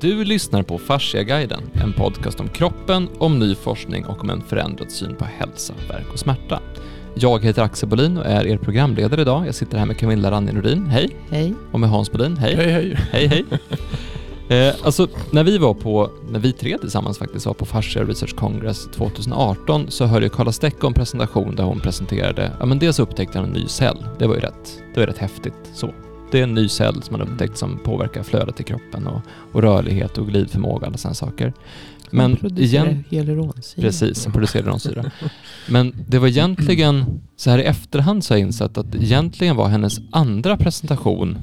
Du lyssnar på Fasciaguiden, en podcast om kroppen, om ny forskning och om en förändrad syn på hälsa, verk och smärta. Jag heter Axel Bolin och är er programledare idag. Jag sitter här med Camilla Ranni Nordin, hej. Hej. Och med Hans Bolin, hej. Hej hej. Hej, hej. Eh, alltså, när vi var på, när vi tre tillsammans faktiskt var på Fascia Research Congress 2018 så hörde jag Carla Stecco en presentation där hon presenterade, ja men dels upptäckte hon en ny cell. Det var ju rätt, det var rätt häftigt så. Det är en ny cell som man upptäckt som påverkar flödet i kroppen och, och rörlighet och glidförmåga och alla sådana saker. Men igen, hyaluronsyra. Precis, som producerar hyaluronsyra. Men det var egentligen, så här i efterhand så har jag insett att egentligen var hennes andra presentation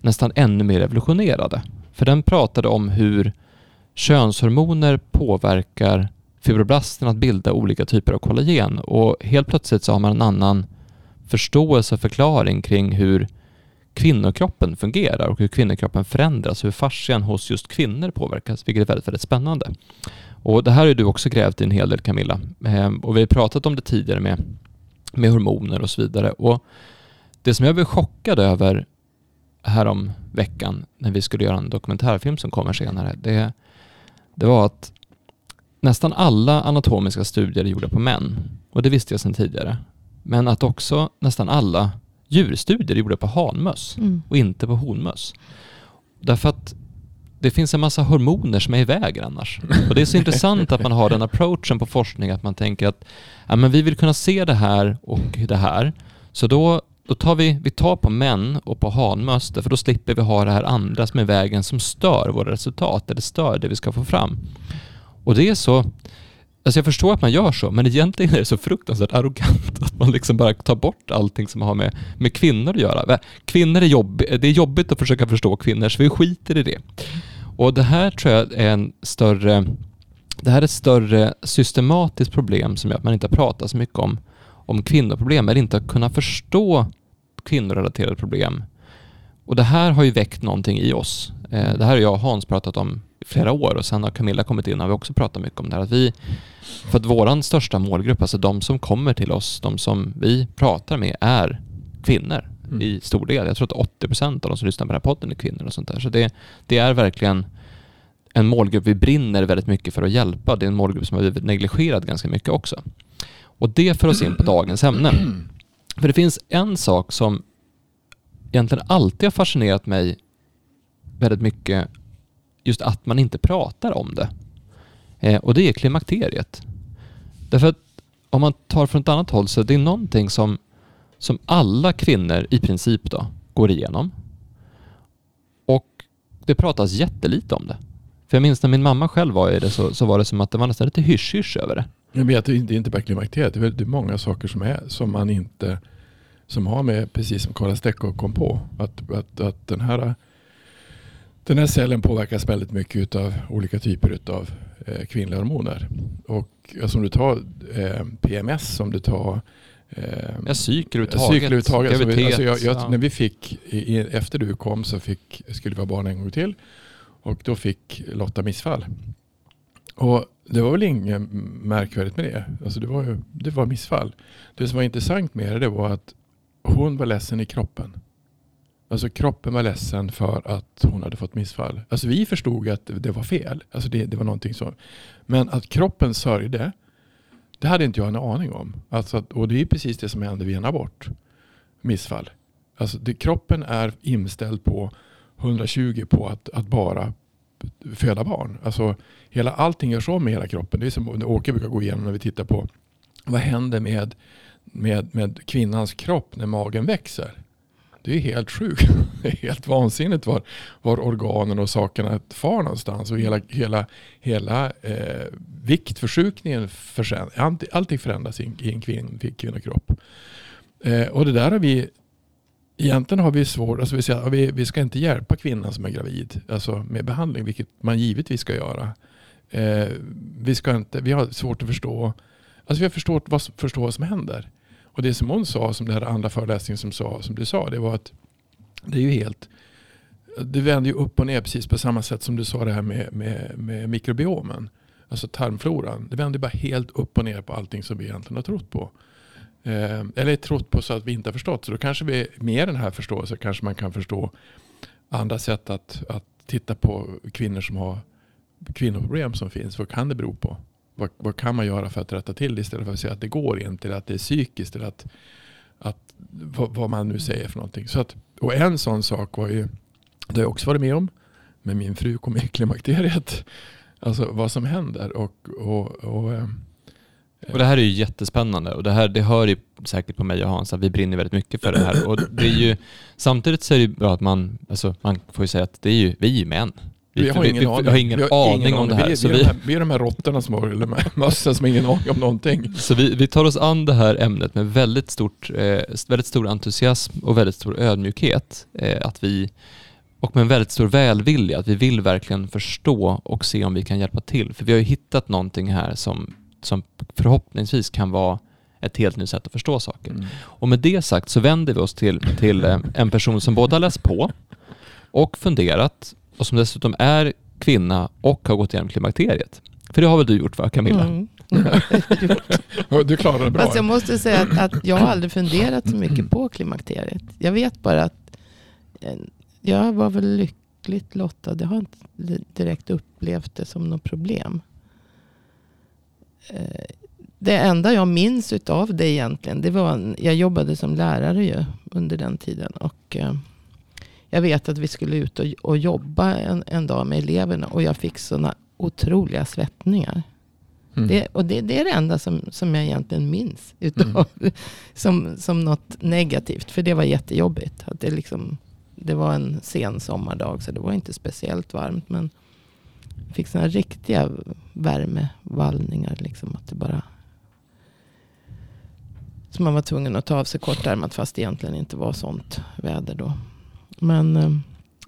nästan ännu mer revolutionerade. För den pratade om hur könshormoner påverkar fibroblasten att bilda olika typer av kollagen och helt plötsligt så har man en annan förståelse och förklaring kring hur kvinnokroppen fungerar och hur kvinnokroppen förändras, hur fascian hos just kvinnor påverkas, vilket är väldigt, väldigt spännande. Och det här har du också grävt i en hel del Camilla. Ehm, och vi har pratat om det tidigare med, med hormoner och så vidare. Och det som jag blev chockad över härom veckan när vi skulle göra en dokumentärfilm som kommer senare, det, det var att nästan alla anatomiska studier är gjorda på män. Och det visste jag sedan tidigare. Men att också nästan alla djurstudier gjorda på hanmöss Mm. och inte på honmöss. Därför att det finns en massa hormoner som är i vägen annars. Och det är så intressant att man har den approachen på forskning att man tänker att ja, men vi vill kunna se det här och det här. Så då, då tar vi, vi tar på män och på hanmöss för då slipper vi ha det här andra som är i vägen som stör våra resultat eller stör det vi ska få fram. Och det är så Alltså jag förstår att man gör så, men egentligen är det så fruktansvärt arrogant att man liksom bara tar bort allting som har med, med kvinnor att göra. Kvinnor är jobbigt, det är jobbigt att försöka förstå kvinnor, så vi skiter i det. Och det här tror jag är en större, det här är ett större systematiskt problem som gör att man inte har pratat så mycket om, om kvinnoproblem, eller inte har kunnat förstå kvinnorelaterade problem. Och det här har ju väckt någonting i oss. Eh, det här har jag och Hans pratat om flera år och sen har Camilla kommit in och vi också pratat mycket om det här. Att vi, för att våran största målgrupp, alltså de som kommer till oss, de som vi pratar med är kvinnor Mm. i stor del. Jag tror att 80% av de som lyssnar på den här podden är kvinnor och sånt där. Så det, det är verkligen en målgrupp vi brinner väldigt mycket för att hjälpa. Det är en målgrupp som har blivit negligerad ganska mycket också. Och det för oss in på dagens ämne. För det finns en sak som egentligen alltid har fascinerat mig väldigt mycket, just att man inte pratar om det. Eh, och det är klimakteriet. Därför att om man tar från ett annat håll så det är någonting som, som alla kvinnor i princip då går igenom. Och det pratas jättelite om det. För jag minns när min mamma själv var i det så, så var det som att det var nästan lite hysch-hysch över det. Jag vet, det är inte bara klimakteriet. Det är väldigt många saker som, är, som man inte som har med, precis som Karla Stecco kom på, att, att, att den, här, den här cellen påverkas väldigt mycket av olika typer av eh, kvinnliga hormoner. Och alltså, om du tar eh, PMS, om du tar eh, Ja, överhuvudtaget. Cykler överhuvudtaget. Alltså, vi- alltså jag, jag, ja. När vi fick, i, efter du kom så fick, skulle vi ha barn en gång till. Och då fick Lotta missfall. Och det var väl inget märkvärdigt med det. Alltså det, var ju, det var missfall. Det som var intressant med det, det var att hon var ledsen i kroppen. Alltså kroppen var ledsen för att hon hade fått missfall. Alltså vi förstod att det var fel. Alltså det, det var någonting som... Men att kroppen sörjde, det hade inte jag en aning om. Alltså att, och det är precis det som händer vid en abort. Missfall. Alltså det, kroppen är inställd på 120 på att, att bara föda barn. Alltså hela, allting görs om med hela kroppen. Det är som Åke brukar gå igenom när vi tittar på vad händer med, med, med kvinnans kropp när magen växer. Det är helt sjukt. Det är helt vansinnigt var, var organen och sakerna far någonstans. Och hela, hela, hela eh, viktförskjutningen, försän- allting förändras i en, i en kvinn, kvinnokropp. Eh, och det där har vi Egentligen har vi svårt, alltså vi, säger, vi, vi ska inte hjälpa kvinnan som är gravid alltså med behandling, vilket man givetvis ska göra. Eh, vi, ska inte, vi har svårt att förstå, alltså vi har förstått vad, förstå vad som händer. Och det som hon sa, som det här andra föreläsningen som, sa, som du sa, det var att det är ju helt, det vänder ju upp och ner precis på samma sätt som du sa det här med, med, med mikrobiomen. Alltså tarmfloran. Det vänder bara helt upp och ner på allting som vi egentligen har trott på. Eh, eller trott på så att vi inte har förstått. Så då kanske vi med den här förståelsen kanske man kan förstå andra sätt att, att titta på kvinnor som har kvinnoproblem som finns. Vad kan det bero på? Vad, vad kan man göra för att rätta till det istället för att säga att det går inte, eller att det är psykiskt, eller att, att vad, vad man nu säger för någonting. Så att, och en sån sak var ju, det har jag också varit med om, men min fru kom i klimakteriet. Alltså vad som händer. Och, och, och, eh, och det här är ju jättespännande och det, här, det hör ju säkert på mig och Hans att vi brinner väldigt mycket för det här. Och det är ju, samtidigt så är det bra att man, alltså man får ju säga att det är ju, vi är ju män. Vi, har ingen, vi, aning. Vi har ingen, har aning, om det här. Vi, är, så vi, är här, vi är de här råttorna som har, eller mössen som har ingen aning om någonting. Så vi, vi tar oss an det här ämnet med väldigt, stort, eh, väldigt stor entusiasm och väldigt stor ödmjukhet. Eh, att vi, och med en väldigt stor välvilja, att vi vill verkligen förstå och se om vi kan hjälpa till. För vi har ju hittat någonting här som, som förhoppningsvis kan vara ett helt nytt sätt att förstå saker. Mm. Och med det sagt så vänder vi oss till, till eh, en person som både har läst på och funderat och som dessutom är kvinna och har gått igenom klimakteriet. För det har väl du gjort va Camilla? Mm. du klarade det bra. Fast jag måste säga att, att, jag har aldrig funderat så mycket på klimakteriet. Jag vet bara att eh, jag var väl lyckligt lottad. Jag har inte direkt upplevt det som något problem. Eh, det enda jag minns av det egentligen, det var, jag jobbade som lärare ju under den tiden. Och eh, jag vet att vi skulle ut och, och jobba en, en, dag med eleverna. Och jag fick sådana otroliga svettningar. Mm. Det, och det, det, är det enda som, som jag egentligen minns. Utav, mm. som, som något negativt. För det var jättejobbigt. Att det, liksom, det var en sen sommardag. Så det var inte speciellt varmt. Men jag fick sådana riktiga värmevallningar. Liksom, att det bara... Så man var tvungen att ta av sig kortärmat. Fast det egentligen inte var sånt väder då. Men, eh,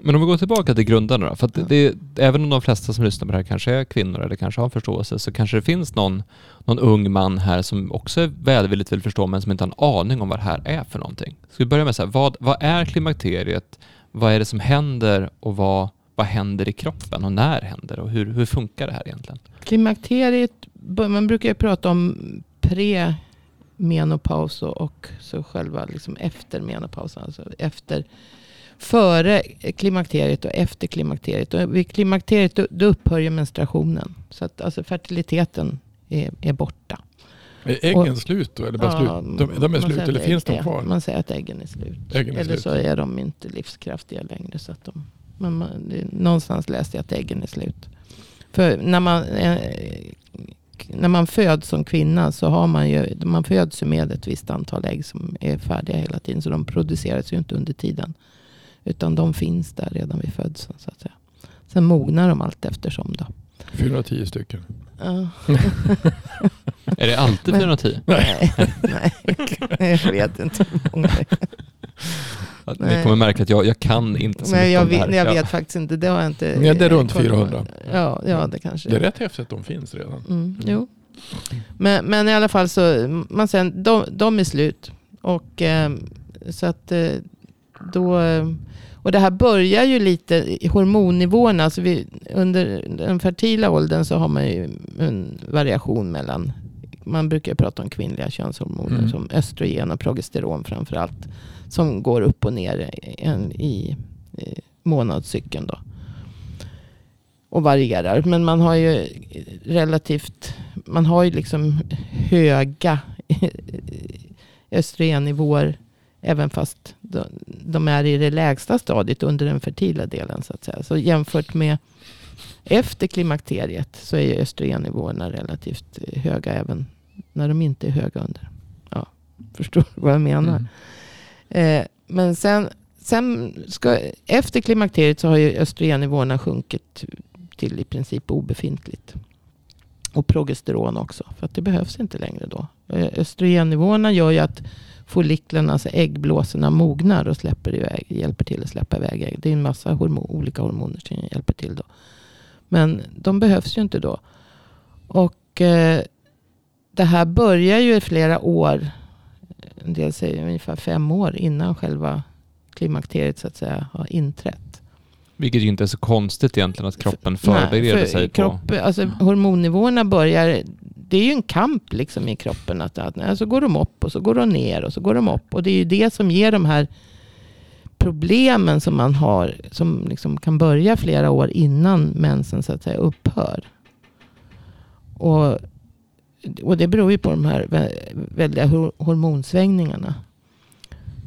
men om vi går tillbaka till grundarna då. För ja. det, även om de flesta som lyssnar på det här kanske är kvinnor eller kanske har förståelse så kanske det finns någon, någon ung man här som också är välvilligt vill förstå men som inte har en aning om vad det här är för någonting. Ska vi börja med så här, vad, vad är klimakteriet? Vad är det som händer och vad, vad händer i kroppen och när händer det och hur, hur funkar det här egentligen? Klimakteriet, man brukar ju prata om pre menopaus och så själva liksom efter menopausen. Alltså efter före klimakteriet och efter klimakteriet. Och vid klimakteriet då, då upphör ju menstruationen. Så att alltså fertiliteten är, är borta. Är äggen och, slut då? Eller bara ja, slut? De, de är slut eller finns de kvar? Man säger att äggen är slut. Äggen är eller slut. så är de inte livskraftiga längre. Så att de, men man, någonstans läste jag att äggen är slut. För när man, eh, när man föds som kvinna så har man ju, man föds ju med ett visst antal ägg som är färdiga hela tiden. Så de produceras ju inte under tiden. Utan de finns där redan vid födseln. Så att säga. Sen mognar de allt eftersom. Då. 410 stycken. Ja. är det alltid 410? Nej, nej, jag vet inte hur många det är. Ni kommer märka att jag, jag kan inte så Nej, mycket om det här. Jag vet faktiskt inte. Det har jag inte. Ja, det är runt 400. Ja, ja det kanske Det är rätt häftigt att de finns redan. Mm, mm. Jo. Men, men i alla fall så, man säger, de, de är slut. Och eh, så att eh, då eh, och det här börjar ju lite i hormonnivåerna. Alltså vi, under den fertila åldern så har man ju en variation mellan, man brukar prata om kvinnliga könshormoner mm. som östrogen och progesteron framförallt. Som går upp och ner i, i, i månadscykeln då. Och varierar. Men man har ju relativt, man har ju liksom höga östrogennivåer Även fast de är i det lägsta stadiet under den fertila delen. Så att säga. Så jämfört med efter klimakteriet så är östrogennivåerna relativt höga även när de inte är höga under. Ja, förstår du vad jag menar? Mm. Eh, men sen, sen ska, efter klimakteriet så har ju östrogennivåerna sjunkit till i princip obefintligt. Och progesteron också. För att det behövs inte längre då. Eh, östrogennivåerna gör ju att folliklerna, alltså äggblåsorna mognar och släpper iväg, hjälper till att släppa iväg ägg. Det är en massa hormon, olika hormoner som hjälper till då. Men de behövs ju inte då. Och eh, det här börjar ju i flera år, en del säger ungefär fem år innan själva klimakteriet så att säga har inträtt. Vilket ju inte är så konstigt egentligen att kroppen förbereder för sig kropp, på... Alltså, hormonnivåerna börjar det är ju en kamp liksom i kroppen. Att, att, så går de upp och så går de ner och så går de upp. Och det är ju det som ger de här problemen som man har. Som liksom kan börja flera år innan mensen så att säga upphör. Och, och det beror ju på de här väldiga hormonsvängningarna.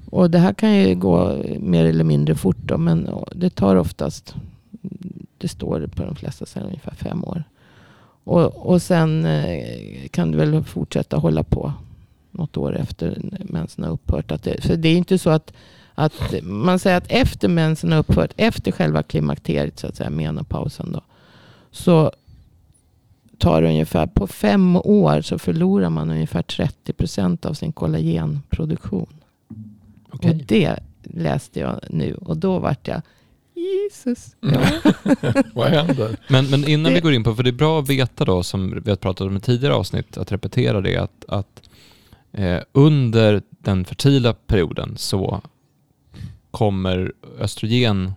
Och det här kan ju gå mer eller mindre fort då, men det tar oftast, det står på de flesta ställen, ungefär fem år. Och, och sen eh, kan du väl fortsätta hålla på något år efter mensen har upphört. Att det, för det är inte så att, att man säger att efter mensen har upphört, efter själva klimakteriet, så att säga, menopausen då, så tar det ungefär, på fem år så förlorar man ungefär 30 procent av sin kollagenproduktion. Och det läste jag nu och då vart jag Jesus. Ja. Vad händer? Men, men innan Det- vi går in på, för det är bra att veta då, som vi har pratat om i tidigare avsnitt, att repetera det, att, att eh, under den fertila perioden så kommer östrogen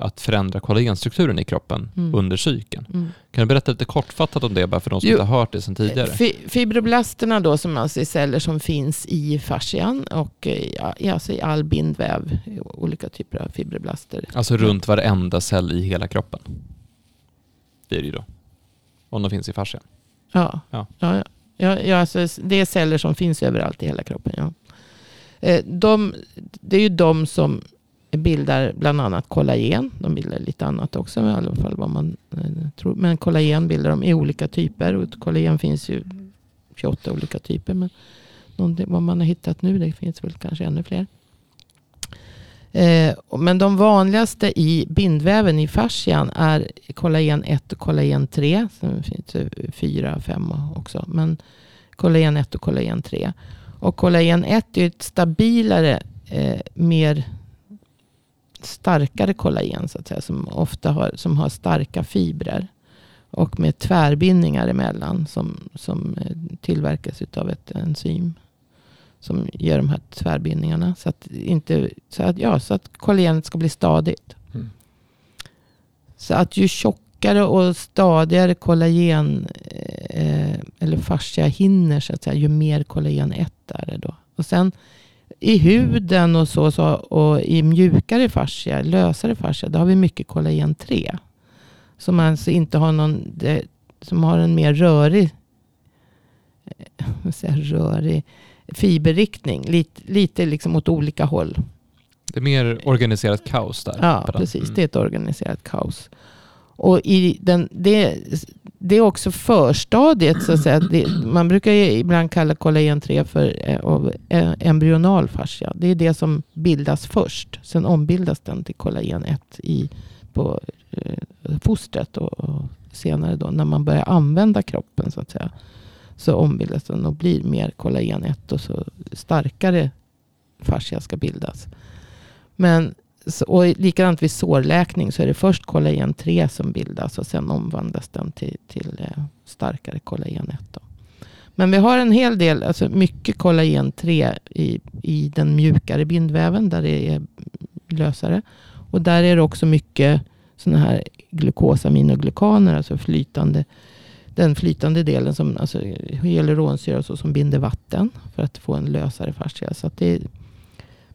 att förändra kollagenstrukturen i kroppen Mm. under cykeln. Mm. Kan du berätta lite kortfattat om det, bara för de som Jo. inte har hört det sedan tidigare? Fi- Fibroblasterna då som alltså är celler som finns i fascian och eh, ja, i- alltså i all bindväv. Olika typer av fibroblaster. Alltså runt varenda cell i hela kroppen. Det är det ju då. Om de finns i fascian. Ja, Ja. ja. Ja, ja, ja, alltså det är celler som finns överallt i hela kroppen. Ja. Eh, De, det är ju de som bildar bland annat kollagen. De bildar lite annat också, i alla fall vad man eh, tror. Men kollagen bildar de i olika typer. Och kollagen finns ju 28 olika typer. Men vad man har hittat nu, det finns väl kanske ännu fler. Eh, men de vanligaste i bindväven i fascian är kollagen 1 och kollagen 3. Sen finns det 4 5 också. Men kollagen 1 och kollagen 3. Och kollagen 1 är ett stabilare, eh, mer starkare kollagen så att säga. Som ofta har, som har starka fibrer. Och med tvärbindningar emellan som, som eh, tillverkas av ett enzym. Som gör de här tvärbindningarna. Så att, inte, så att, ja, så att kollagenet ska bli stadigt. Mm. Så att ju tjockare och stadigare kollagen eh, eller fascia hinner så att säga, ju mer kollagen 1 är det då. Och sen i huden och så, så och i mjukare fascia, lösare fascia, då har vi mycket kollagen 3. Som alltså inte har någon, som har en mer rörig, eh, jag, rörig fiberriktning. Lite, lite liksom åt olika håll. Det är mer organiserat kaos där. Ja, precis. Mm. Det är ett organiserat kaos. Och i den, det, det är också förstadiet. Så att säga. Det, man brukar ju ibland kalla kollagen 3 för eh, eh, embryonal fascia. Det är det som bildas först. Sen ombildas den till kollagen 1 i, på eh, fostret. Och, och senare då när man börjar använda kroppen så att säga. Så ombildas den och blir mer kollagen 1 och så starkare fascia ska bildas. Men och likadant vid sårläkning så är det först kollagen 3 som bildas och sen omvandlas den till, till eh, starkare kollagen 1. Då. Men vi har en hel del, alltså mycket kollagen 3 i, i den mjukare bindväven där det är lösare. Och där är det också mycket sådana här glukosaminoglykaner, alltså flytande den flytande delen som alltså eh, hyaluronsyra och så, som binder vatten för att få en lösare fascia. Så att det är,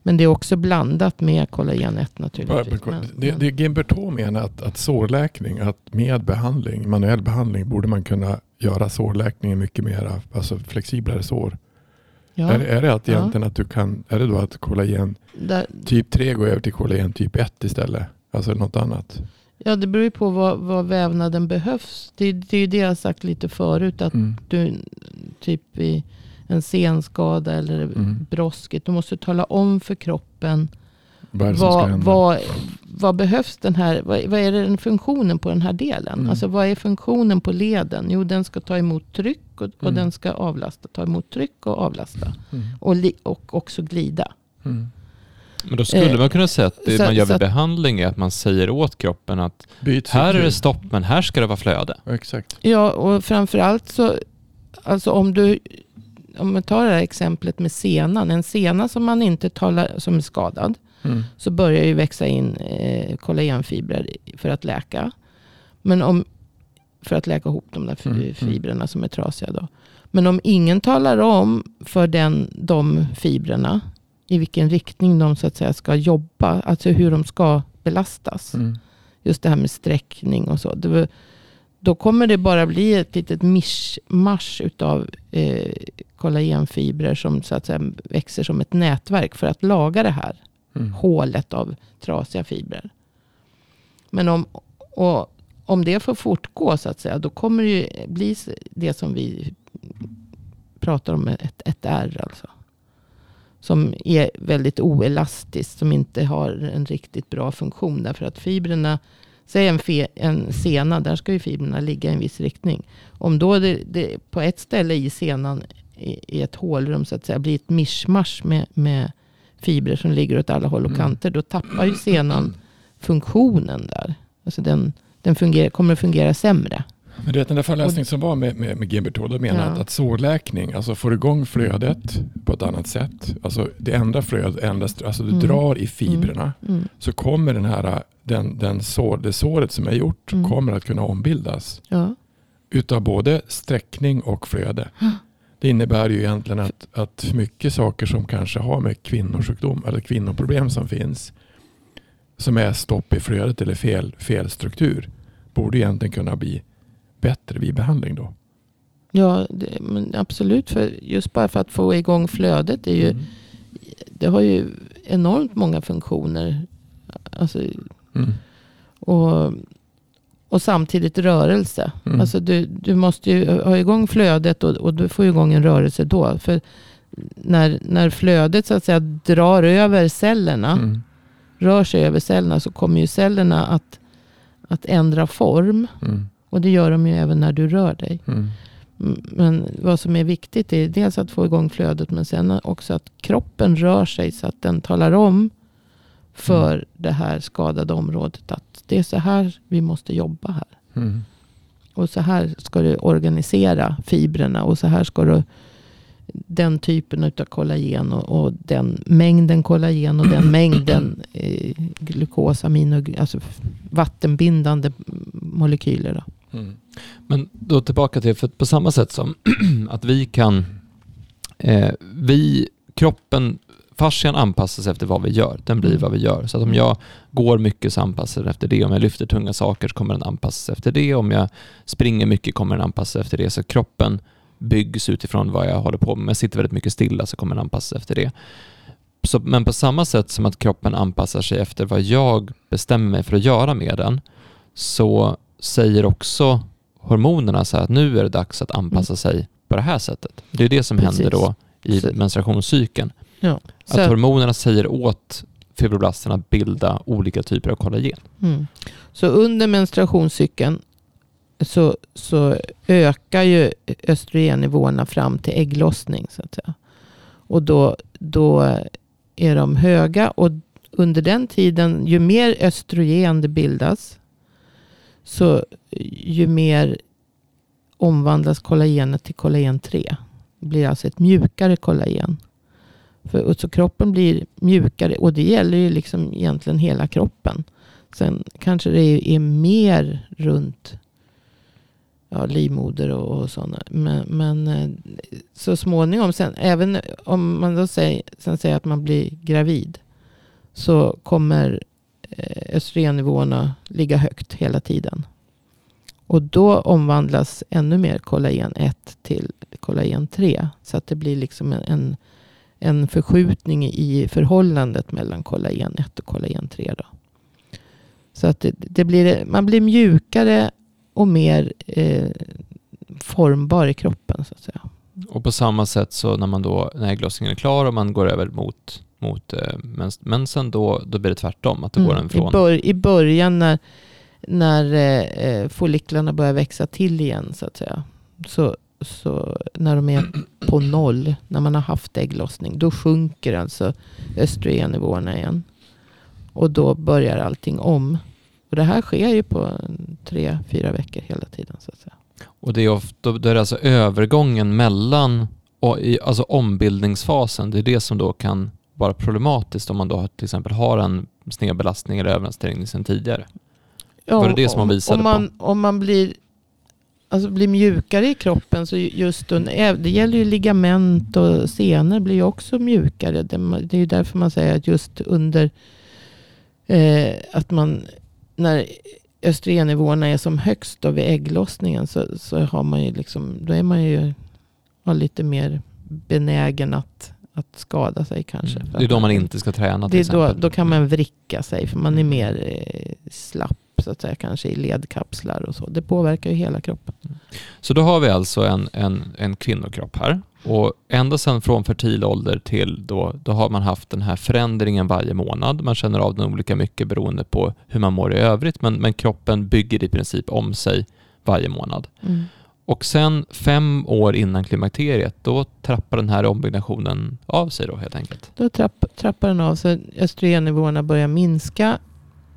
men det är också blandat med kollagen 1 naturligtvis. Men, Det, det Gimberto menar att, att sårläkning, att med behandling, manuell behandling, borde man kunna göra sårläkningen mycket mer alltså flexiblare sår. ja, Är, det- är det att Ja. egentligen att du kan, är det då att kollagen där, typ 3 går över till kollagen typ 1 istället? Alltså något annat? ja, det beror ju på vad, vad vävnaden behövs. Det, det är ju det jag har sagt lite förut. Att Mm. du typ i en senskada eller Mm. brosket. Du måste tala om för kroppen Vad vad, vad, vad behövs den här, vad, vad är den funktionen på den här delen? Mm. Alltså vad är funktionen på leden? Jo, den ska ta emot tryck och, och Mm. den ska avlasta. Ta emot tryck och avlasta. Mm. Och, li, och också glida. Mm. Men då skulle Eh, man kunna säga att det så- man gör vid att- behandling är att man säger åt kroppen att Byt här är det stopp men här ska det vara flöde. Ja, Exakt. Ja, och framförallt så, alltså om du, om man tar det här exemplet med senan. En sena som man inte talar, som är skadad. Mm. så börjar ju växa in eh, kollagenfibrer för att läka. Men om, för att läka ihop de där Mm, mm. fibrerna som är trasiga. Då. Men om ingen talar om för den, de fibrerna i vilken riktning de så att säga ska jobba. Alltså hur de ska belastas. Mm. Just det här med sträckning och så. Det var, då kommer det bara bli ett litet mischmasch utav eh, kollagenfibrer som så att säga växer som ett nätverk för att laga det här Mm. hålet av trasiga fibrer. Men om, och, om det får fortgå så att säga, då kommer det ju bli det som vi pratar om, ett, ett R alltså. Som är väldigt oelastiskt, som inte har en riktigt bra funktion. Därför att fibrerna, säg en, fe, en sena, där ska ju fibrerna ligga i en viss riktning. Om då det, det på ett ställe i senan, i, i ett hålrum så att säga, blir ett mischmasch med, med fibrer som ligger åt alla håll och Mm. kanter, då tappar ju senan funktionen där. Alltså den, den fungerar, kommer att fungera sämre. Men du vet den där föreläsningen som var med, med, med Gilbert då menar Ja. att, att sårläkning, alltså får igång flödet på ett annat sätt. Alltså det ändrar flödet, ändras, alltså du Mm. drar i fibrerna. Mm. Så kommer den här, den, den sår, det såret som är gjort Mm. kommer att kunna ombildas. Ja. Utav både sträckning och flöde. Det innebär ju egentligen att, att mycket saker som kanske har med kvinnosjukdom eller kvinnoproblem som finns. Som är stopp i flödet eller fel, fel struktur. Borde egentligen kunna bli bättre vid behandling då. Ja, det, men absolut. För just bara för att få igång flödet. Är ju, Mm. Det har ju enormt många funktioner. Alltså, Mm. och, och samtidigt rörelse. Mm. Alltså du, du måste ju ha igång flödet och, och du får igång en rörelse då. För när, när flödet så att säga drar över cellerna, Mm. rör sig över cellerna, så kommer ju cellerna att, att ändra form. Mm. Och det gör de ju även när du rör dig. Mm. Men vad som är viktigt är dels att få igång flödet men sen också att kroppen rör sig så att den talar om för det här skadade området att det är så här vi måste jobba här. Mm. Och så här ska du organisera fibrerna och så här ska du den typen av kollagen och, och den mängden kollagen och den mängden eh, glukos, amino, alltså vattenbindande molekyler. Då. Mm. Men då tillbaka till, för på samma sätt som att vi kan, eh, vi, kroppen, fascian anpassas efter vad vi gör. Den blir Mm. vad vi gör. Så att om jag går mycket så anpassar den efter det. Om jag lyfter tunga saker så kommer den anpassa sig efter det. Om jag springer mycket kommer den anpassa sig efter det. Så kroppen byggs utifrån vad jag håller på med. Om jag sitter väldigt mycket stilla så kommer den anpassa sig efter det. Så, men på samma sätt som att kroppen anpassar sig efter vad jag bestämmer mig för att göra med den, så säger också hormonerna så här att nu är det dags att anpassa sig på det här sättet. Det är det som Mm. Precis. händer då i menstruationscykeln. Ja. Att hormonerna säger åt fibroblasterna att bilda olika typer av kollagen. Mm. Så under menstruationscykeln så, så ökar ju östrogennivåerna fram till ägglossning. Så att säga. Och då, då är de höga och under den tiden, ju mer östrogen det bildas, så ju mer omvandlas kollagenet till kollagen 3. Det blir alltså ett mjukare kollagen. För, så kroppen blir mjukare och det gäller ju liksom egentligen hela kroppen. Sen kanske det är, mer runt ja, livmoder och, och sådana. Men, men eh, så småningom, sen, även om man då säger, sen säger att man blir gravid. Så kommer eh, östrogennivåerna ligga högt hela tiden. Och då omvandlas ännu mer kollagen 1 till kollagen 3. Så att det blir liksom en, en, en förskjutning i förhållandet mellan kollagen 1 och kollagen 3. Då. Så att det, det blir, man blir mjukare och mer eh, formbar i kroppen. Så att säga. Och på samma sätt så när man då, när ägglossningen är klar och man går över mot, mot eh, mens, mensen, då, då blir det tvärtom. Att då går den Mm. I, från... bör, I början när, när eh, eh, folliklarna börjar växa till igen så att säga. Så, så när de är på noll, när man har haft ägglossning, då sjunker alltså östrogennivåerna igen. Och då börjar allting om. Och det här sker ju på tre, fyra veckor hela tiden. Så att säga. Och det är, ofta, då är det alltså övergången mellan, och i, alltså ombildningsfasen, det är det som då kan vara problematiskt om man då till exempel har en snedbelastning eller överansträngning sedan tidigare. Ja, Var det det som om- visade om man, Om man blir alltså blir mjukare i kroppen. Så just det gäller ju ligament och senor blir ju också mjukare. Det, är ju därför man säger att just under eh, att man när östrogennivåerna är som högst då vid ägglossningen så, så har man ju liksom, då är man ju har lite mer benägen att, att skada sig kanske. Mm. Det är då man inte ska träna till det är då, exempel. då kan man vricka sig för man är mer eh, slapp så att säga, kanske i ledkapslar och så. Det påverkar ju hela kroppen. Så då har vi alltså en, en, en kvinnokropp här. Och ända sedan från fertil ålder till då, då har man haft den här förändringen varje månad. Man känner av den olika mycket beroende på hur man mår i övrigt, men, men kroppen bygger i princip om sig varje månad. Mm. Och sen fem år innan klimakteriet, då trappar den här ombyggnationen av sig då helt enkelt. Då trapp, trappar den av sig. Östrogennivåerna börjar minska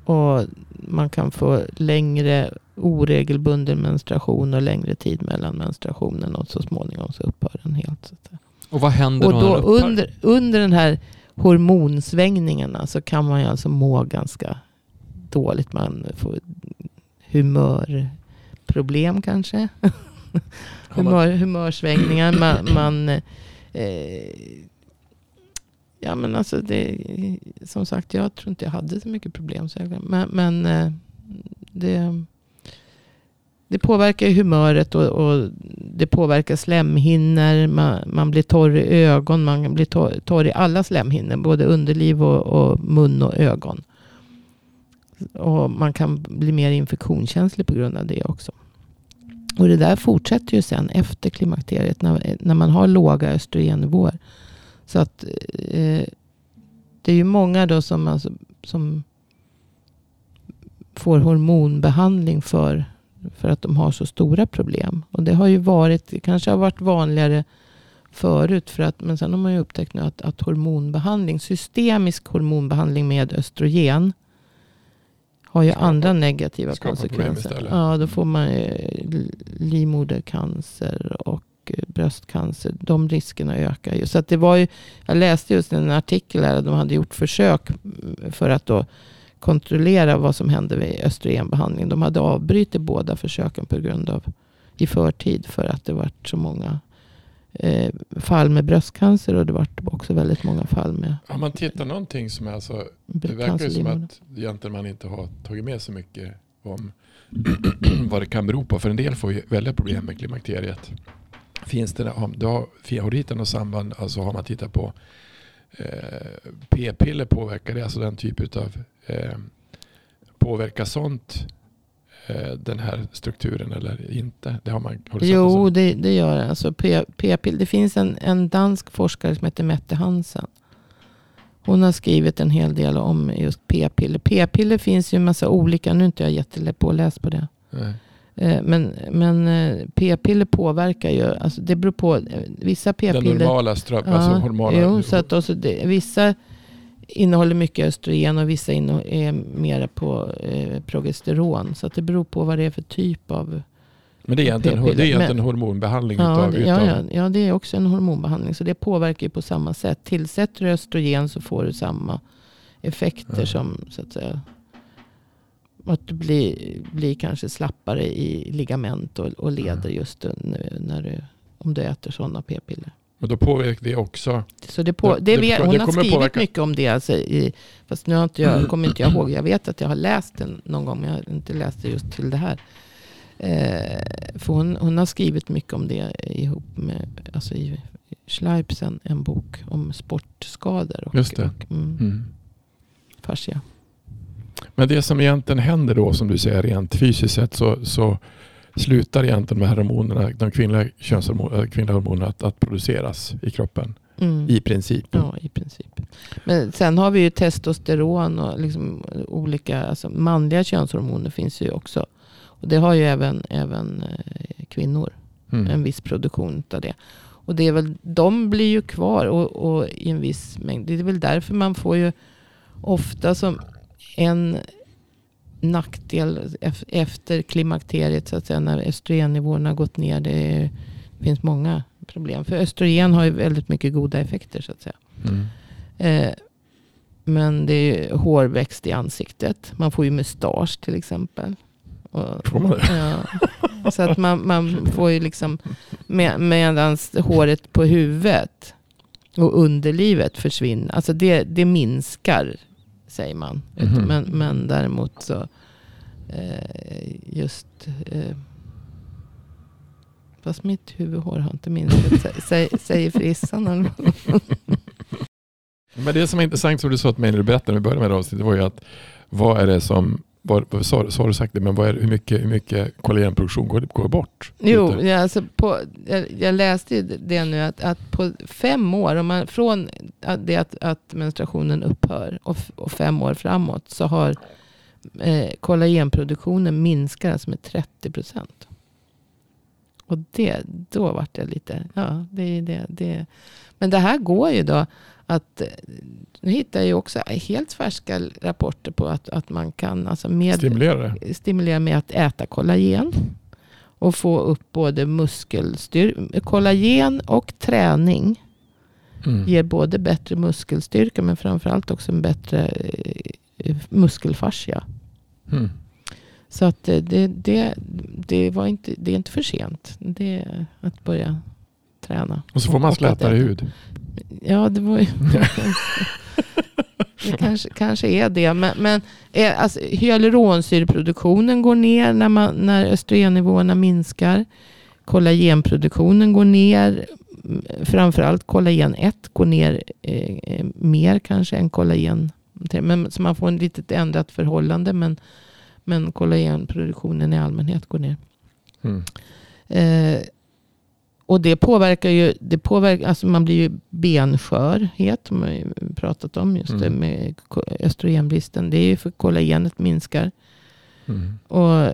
och man kan få längre oregelbunden menstruation och längre tid mellan menstruationen och så småningom så upphör den helt. Så att säga. Och vad händer Och då, då under, under den här hormonsvängningarna så kan man ju alltså må ganska dåligt. Man får humörproblem kanske. Humör, humörsvängningar. Man, man eh, ja men alltså det, som sagt jag tror inte jag hade så mycket problem. Så jag, men men eh, det, det påverkar humöret och, och det påverkar slemhinnor. Man, man blir torr i ögon. Man blir torr, torr i alla slemhinnor. Både underliv och, och mun och ögon. Och man kan bli mer infektionskänslig på grund av det också. Och det där fortsätter ju sen efter klimakteriet. När, när man har låga östrogennivåer. Så att eh, det är ju många då som, alltså, som får hormonbehandling för, för att de har så stora problem. Och det har ju varit, det kanske har varit vanligare förut. För att, men sen har man ju upptäckt nu att, att hormonbehandling, systemisk hormonbehandling med östrogen har ju Skapar- andra negativa konsekvenser. Ja, då får man livmodercancer och bröstcancer. De riskerna ökar ju. Så att det var ju, jag läste just en artikel där de hade gjort försök mm, för att då kontrollera vad som hände vid östrogenbehandling. De hade avbrutit båda försöken på grund av i förtid för att det var så många eh, fall med bröstcancer och det var också väldigt många fall med Har man tittat någonting som är alltså, det verkar ju som att egentligen man inte har tagit med så mycket om vad det kan bero på. För en del får ju väldigt problem med klimakteriet. Finns det, har, har, du hittat något samband, alltså har man tittat på eh, p-piller påverkar det, alltså den typ av eh, påverkar sånt eh, den här strukturen eller inte? Det har man, har Jo, det, det gör det. Alltså P- p-pill. Det finns en, en dansk forskare som heter Mette Hansen. Hon har skrivit en hel del om just p-piller. P-piller finns ju en massa olika. Nu är inte jag jättepåläst på det. Nej. Eh, Men, men eh, p-piller påverkar ju. Alltså det beror på. eh, Vissa Den p-piller. normala ström, alltså hormonala. jo, så att också det, vissa innehåller mycket östrogen och vissa är mer på eh, progesteron. Så att det beror på vad det är för typ av men det är egentligen, det är egentligen Men- hormonbehandling Ja, utav, det, utav ja, ja, ja, det är också en hormonbehandling. Så det påverkar ju på samma sätt. Tillsätter du östrogen så får du samma effekter Ja. som så att säga. Att du blir, blir kanske slappare i ligament och, och leder just när, när du, om du äter sådana p-piller. Men då påverkar det också. Så det på, Det- det vet, det hon har skrivit påverka- mycket om det. Alltså i, fast nu har inte jag, kommer inte jag ihåg. Jag vet att jag har läst den någon gång. Men jag har inte läst det just till det här. Eh, för hon, hon har skrivit mycket om det ihop med alltså i Schleipsen. En bok om sportskador. Och, Just det. Och, mm, Mm. fascia. Men det som egentligen händer då som du säger rent fysiskt sett så, så slutar egentligen de här hormonerna, de kvinnliga, könshormon, äh, kvinnliga hormonerna att, att produceras i kroppen. Mm. I princip. Ja, i princip. Men sen har vi ju testosteron och liksom olika alltså manliga könshormoner finns ju också. Och det har ju även, även eh, kvinnor. Mm. En viss produktion av det. Och det är väl, de blir ju kvar och, och i en viss mängd. Det är väl därför man får ju ofta som en nackdel ef- efter klimakteriet så att säga när östrogennivåerna har gått ner. Det, är, finns många problem. För östrogen har ju väldigt mycket goda effekter så att säga. Mm. Eh, men det är ju hårväxt i ansiktet. Man får ju mustasch till exempel. Och, Får man det? Ja. Så att man, man får ju liksom, med, medans håret på huvudet och underlivet försvinner. Alltså det, det minskar, säger man. Mhm. Men, men däremot så, eh, just, eh, fast mitt huvudhår har inte minskat, sä- sä- säger frissan. Men det som är intressant som du sa till mig när du berättade när vi började med det avsnittet var ju att vad är det som, vad, vad, sa, sa du sagt det, men är, hur, mycket, hur mycket kollagenproduktion går, går bort? Jo, ja, alltså på, jag, jag läste det nu att, att på fem år, om man, från det att, att menstruationen upphör och, och fem år framåt så har eh, kollagenproduktionen minskat alltså med 30 procent. Och det, då vart jag lite, ja det är det, det. Men det här går ju då att, eh, nu hittar jag ju också helt färska rapporter på att, att man kan alltså med Stimulera stimulera med att äta kollagen. Och få upp både muskelstyrka, kollagen och träning. Mm. Ger både bättre muskelstyrka men framförallt också en bättre eh, muskelfascia. Mm. Så att eh, det, det, det, var inte, det är inte för sent. Det att börja träna. Och så får man slätare äta. hud. Ja, det var ju... det kanske, kanske är det. Men, men eh, alltså, hyaluronsyreproduktionen går ner när, man, när östrogennivåerna minskar. Kollagenproduktionen går ner. Framförallt kollagen 1 går ner eh, mer kanske än kollagen 3. Men, så man får ett litet ändrat förhållande. Men, men kollagenproduktionen i allmänhet går ner. Mm. Eh, och det påverkar ju, det påverkar, alltså man blir ju benskörhet, som vi pratat om just det Mm. med ko- östrogenbristen. Det är ju för kollagenet minskar. Mm. Och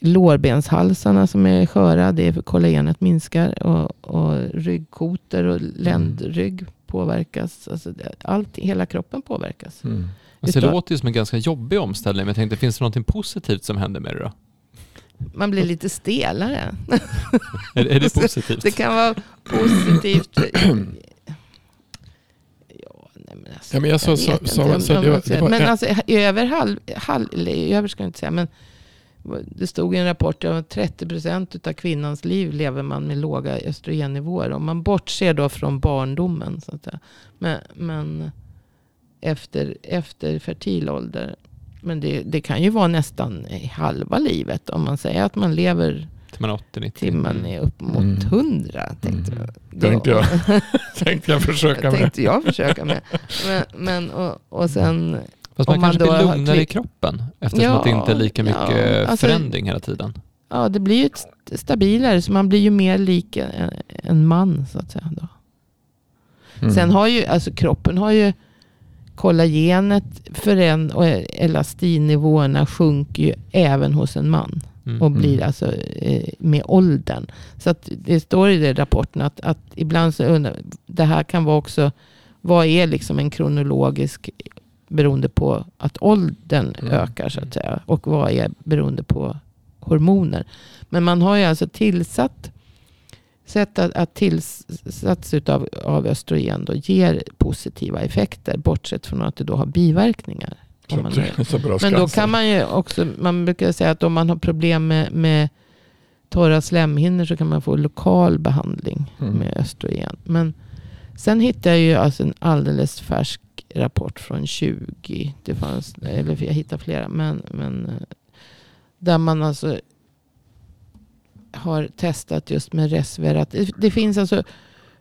lårbenshalsarna som är sköra, det är för kollagenet minskar. Och, och ryggkotor och ländrygg påverkas. Alltså det- allt, hela kroppen påverkas. Mm. Alltså, det låter ju som en ganska jobbig omställning, men jag tänkte, finns det något positivt som händer med det då? Man blir lite stelare. Är, är det positivt? Det kan vara positivt. Ja, men alltså, men jag sa- så det var- det var- Men alltså över halv, halv, eller över ska jag inte säga, men det stod i en rapport att 30% av kvinnans liv lever man med låga östrogennivåer. Om man bortser då från barndomen. Så att säga. Men, men efter, efter fertil ålder. Men det, det kan ju vara nästan i halva livet. Om man säger att man lever Till man är 80-90? till man är upp mot Mm. 100. Tänkte Mm. jag. Tänkte jag. Tänkte jag försöka med. tänkte jag försöka med. Men, men och, och sen, Fast man Om man kanske då blir lugnare i klipp- kroppen eftersom Ja, att det inte är lika ja, mycket alltså- förändring hela tiden. ja det blir ju stabilare. Så man blir ju mer lik en, en man så att säga. Då. Mm. Sen har ju, alltså kroppen har ju kollagenet föränd- och elastinnivåerna sjunker ju även hos en man. Mm. Och blir Mm. alltså eh, med åldern. Så att det står i den rapporten att, att ibland så undrar, det här kan vara också, vad är liksom en kronologisk beroende på att åldern Mm. ökar så att säga. Och vad är beroende på hormoner. Men man har ju alltså tillsatt sätt att, att tillsats utav, av östrogen då ger positiva effekter. Bortsett från att det då har biverkningar. Så, så men då kan man ju också, man brukar säga att om man har problem med, med torra slemhinnor så kan man få lokal behandling Mm. med östrogen. Men sen hittade jag ju alltså en alldeles färsk rapport från 20, det fanns, eller jag hittade flera, men, men eh, där man alltså har testat just med resverat. Det, finns alltså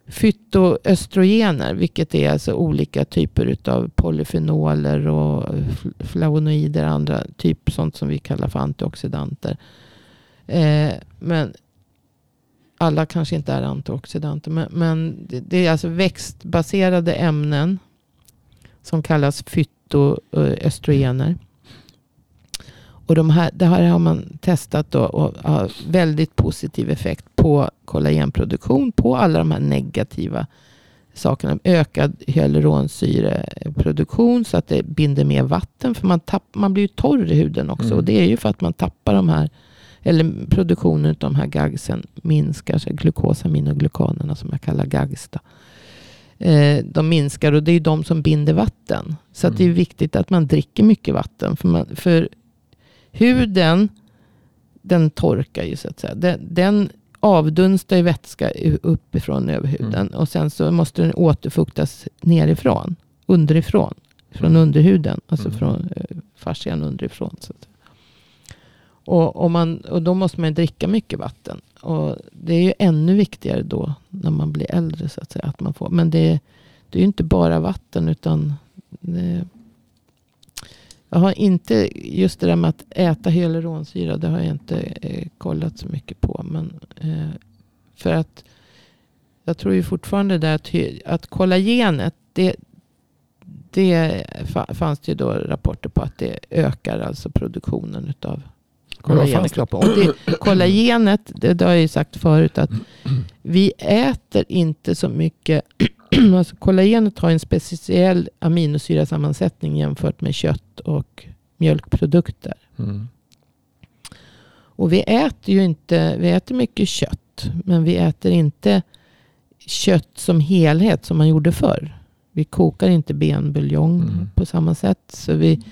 fytoöstrogener, vilket är alltså olika typer av polyfenoler och flavonoider, andra typ sånt som vi kallar för antioxidanter. Eh, men alla kanske inte är antioxidanter, men, men det, det är alltså växtbaserade ämnen som kallas fytoöstrogener. Och de här, det här har man testat då och har väldigt positiv effekt på kollagenproduktion, på alla de här negativa sakerna. Ökad hyaluronsyreproduktion så att det binder mer vatten. För man, tapp, man blir ju torr i huden också. Mm. Och det är ju för att man tappar de här, eller produktionen av de här gagsen minskar. Så glukosaminoglykanerna som jag kallar gags. Då. Eh, de minskar och det är ju de som binder vatten. Så att det är Mm. viktigt att man dricker mycket vatten. För, man, för huden, den torkar ju så att säga. Den, den avdunstar ju vätska uppifrån överhuden. Mm. Och sen så måste den återfuktas nerifrån. Underifrån. Från Mm. underhuden. Alltså Mm. från eh, fascian underifrån. Så att. Och, och, man, och då måste man dricka mycket vatten. Och det är ju ännu viktigare då när man blir äldre. så att säga. Att man får. Men det, det är ju inte bara vatten utan det, jag har inte, just det där med att äta hyaluronsyra, det har jag inte eh, kollat så mycket på. Men, eh, för att jag tror ju fortfarande där att, att kollagenet, det, det fa- fanns det ju då rapporter på att det ökar alltså produktionen utav vad kollagen i kroppen. Och det, kollagenet, det, det har jag ju sagt förut, att vi äter inte så mycket. alltså kollagenet har en speciell aminosyrasammansättning jämfört med kött och mjölkprodukter. Mm. Och vi äter ju inte, vi äter mycket kött. Men vi äter inte kött som helhet som man gjorde förr. Vi kokar inte benbuljong Mm. på samma sätt. Så vi,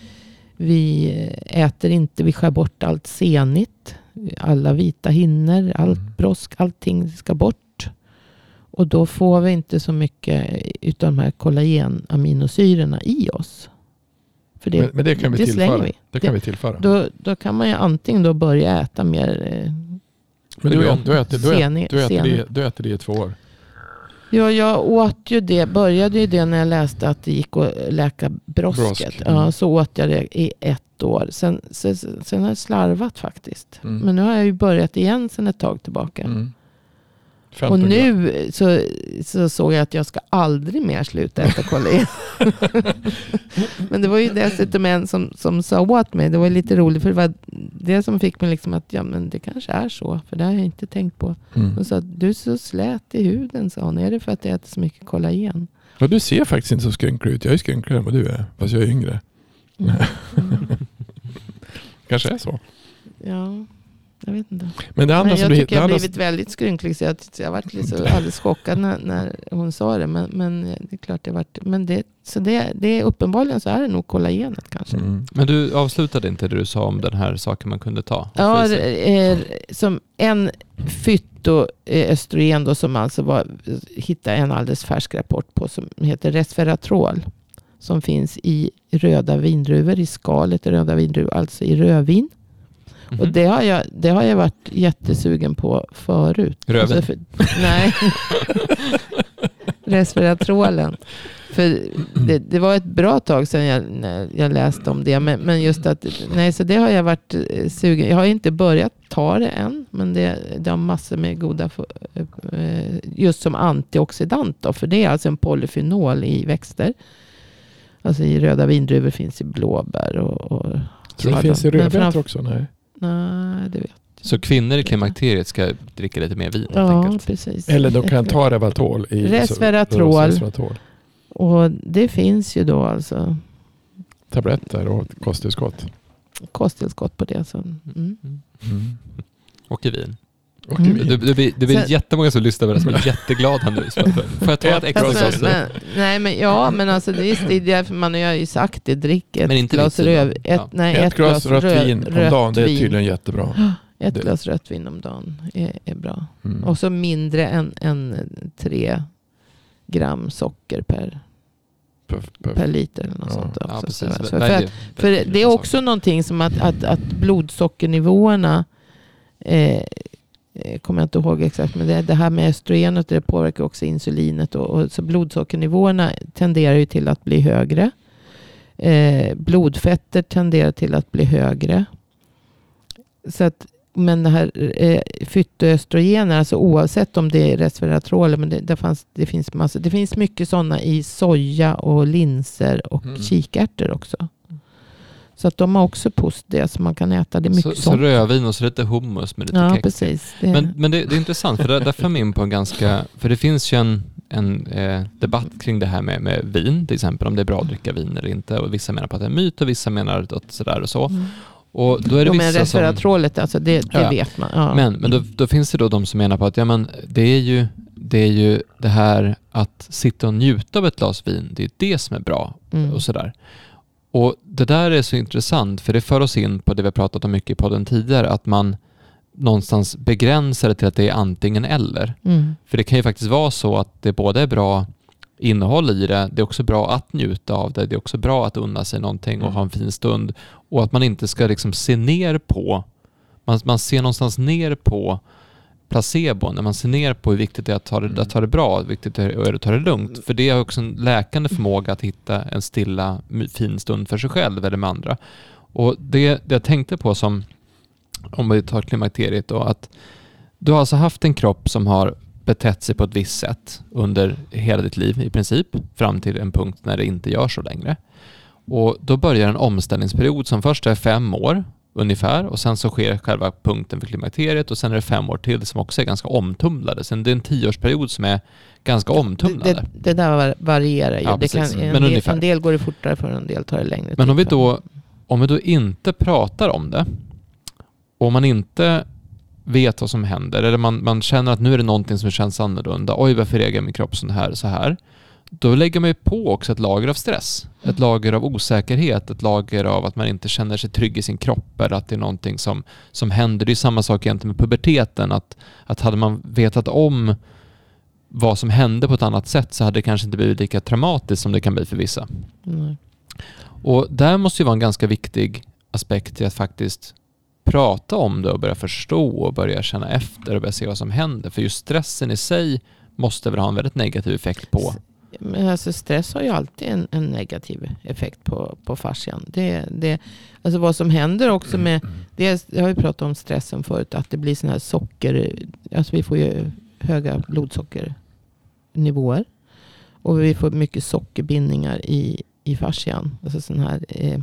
vi äter inte, vi skär bort allt senigt. Alla vita hinnor, allt Mm. brosk, allting ska bort. Och då får vi inte så mycket utav de här kollagenaminosyrorna i oss. För det, Men, men det kan vi det tillföra. vi. Det kan vi tillföra. Då, då kan man ju antingen då börja äta mer eh, men du, du, äter, du, äter, du, äter det, du äter det i två år. Ja, jag åt ju det. Började ju det när jag läste att det gick att läka brosket. Brosk, mm. Ja, så åt jag det i ett år. Sen, sen, sen har jag slarvat faktiskt. Mm. Men nu har jag ju börjat igen sen ett tag tillbaka. Mm. Och 15 gram. nu så, så såg jag att jag ska aldrig mer sluta äta kollagen. Men det var ju dessutom en som, som sa åt mig. Det var lite roligt för det var det som fick mig liksom att ja men det kanske är så. För det har jag inte tänkt på. Mm. Hon sa du är så slät i huden sa hon. Är det för att jag äter så mycket kollagen? Och du ser faktiskt inte så skrynklig ut. Jag är skrynkligare än vad du är. Fast jag är yngre. Mm. Kanske är så. Ja, jag vet inte. Men det andra Men som jag du tycker jag har andra, blivit väldigt skrynklig. Så jag, jag lite så alldeles chockad när, när hon sa det. Men, men det är klart det varit. Men det, så det, det uppenbarligen så är det nog kollagenet kanske. mm. Men du avslutade inte det du sa om den här saken man kunde ta? Ja, är som en fytoöstrogen då som alltså var, hittade en alldeles färsk rapport på som heter resveratrol. Som finns i röda vindruvor, i skalet i röda vindruvor, alltså i rödvin. Mhm. Och det har, jag, det har jag varit jättesugen på förut. Rödvin? Alltså för, nej. Resveratrolen. För det, det var ett bra tag sedan jag, när jag läste om det. Men, men just att, nej så det har jag varit eh, sugen. Jag har inte börjat ta det än. Men det, det har massor med goda, eh, just som antioxidant då. För det är alltså en polyfenol i växter. Alltså i röda vindruvor finns i blåbär och, och Så det finns i rödbetor också? Nej. Nej, det vet Så kvinnor i klimakteriet ska dricka lite mer vin Ja, precis. Eller de kan ta Revatol i Resveratrol. så- resveratrol. Och det finns ju då alltså Tabletter och kosttillskott. kosttillskott på det. Så, mm. Mm. Och i vin. Mm. vin. Det, det, blir, det blir Sen- jättemånga som lyssnar på det som är jätteglada här nu. Så Får jag ta ett extra Alltså, glas? men, nej, men ja, men alltså det är, det är därför man har ju sagt det. Drick ett Men inte glas röv, ett, Ja. nej, Ett, glas rött vin om dagen, det är tydligen jättebra. Ett det- glas rött vin om dagen är, är bra. Mm. Och så mindre än, än tre gram socker per, Puff, puff. per liter. Eller något Ja. sånt Ja, också. precis. Så, Nej, för, det- att, för det är också någonting som att, att, att blodsockernivåerna eh, eh, kommer jag inte ihåg exakt, men det, det här med östrogenet det påverkar också insulinet. Och, och, så blodsockernivåerna tenderar ju till att bli högre. Eh, blodfetter tenderar till att bli högre. Så att, men det här eh, fytoöstrogener, alltså oavsett om det är resveratrol, men det, det, fanns, det, finns massa, det finns mycket sådana i soja och linser och Mm. kikärtor också. Så att de har också det, så man kan äta det mycket Så, så rödvin och så lite hummus med lite Ja, kex. precis. Det, Men, men det, det är intressant, för där, där för in på en ganska... För det finns ju en, en eh, debatt kring det här med, med vin, till exempel, om det är bra att dricka vin eller inte. Och vissa menar på att det är en myt och vissa menar att sådär och så. mm. Och då är det Jo, men som... resveratrolet, alltså det, det Ja. vet man. Ja. Men, men då, då finns det då de som menar på att ja, men det, är ju, det är ju det här att sitta och njuta av ett glas vin, det är det som är bra Mm. och sådär. Och det där är så intressant för det för oss in på det vi har pratat om mycket i podden tidigare, att man, någonstans begränsa det till att det är antingen eller. Mm. För det kan ju faktiskt vara så att det både är bra innehåll i det, det är också bra att njuta av det, det är också bra att unna sig någonting och Mm. ha en fin stund. Och att man inte ska liksom se ner på, man, man ser någonstans ner på placebon, när man ser ner på hur viktigt det är att ta det, Mm. att ta det bra, hur viktigt det är att ta det lugnt. För det har också en läkande förmåga att hitta en stilla, fin stund för sig själv eller med andra. Och det, det jag tänkte på som, om vi tar klimakteriet då, att du har alltså haft en kropp som har betett sig på ett visst sätt under hela ditt liv i princip, fram till en punkt när det inte gör så längre. Och då börjar en omställningsperiod som först är fem år ungefär och sen så sker själva punkten för klimakteriet och sen är det fem år till som också är ganska omtumlade. Sen det är en tioårsperiod som är ganska Det, omtumlade. det, det där var- varierar ju. Ja, det kan, en, Men del, en del går det fortare för en del tar det längre Men tid om vi då, om vi då inte pratar om det och man inte vet vad som händer eller man, man känner att nu är det någonting som känns annorlunda. Oj, varför reagerar min kropp så här? Så här. Då lägger man ju på också ett lager av stress, ett lager av osäkerhet, ett lager av att man inte känner sig trygg i sin kropp eller att det är någonting som, som händer. Det är samma sak egentligen med puberteten, att, att hade man vetat om vad som hände på ett annat sätt så hade det kanske inte blivit lika traumatiskt som det kan bli för vissa. Nej. Och där måste ju vara en ganska viktig aspekt till att faktiskt prata om det och börja förstå och börja känna efter och börja se vad som händer. För just stressen i sig måste väl ha en väldigt negativ effekt på... Men alltså stress har ju alltid en, en negativ effekt på, på fascian. Det, det, alltså vad som händer också med, det, jag har ju pratat om stressen förut, att det blir sådana här socker, alltså vi får ju höga blodsockernivåer. Och vi får mycket sockerbindningar i, i fascian. Alltså sådana här eh,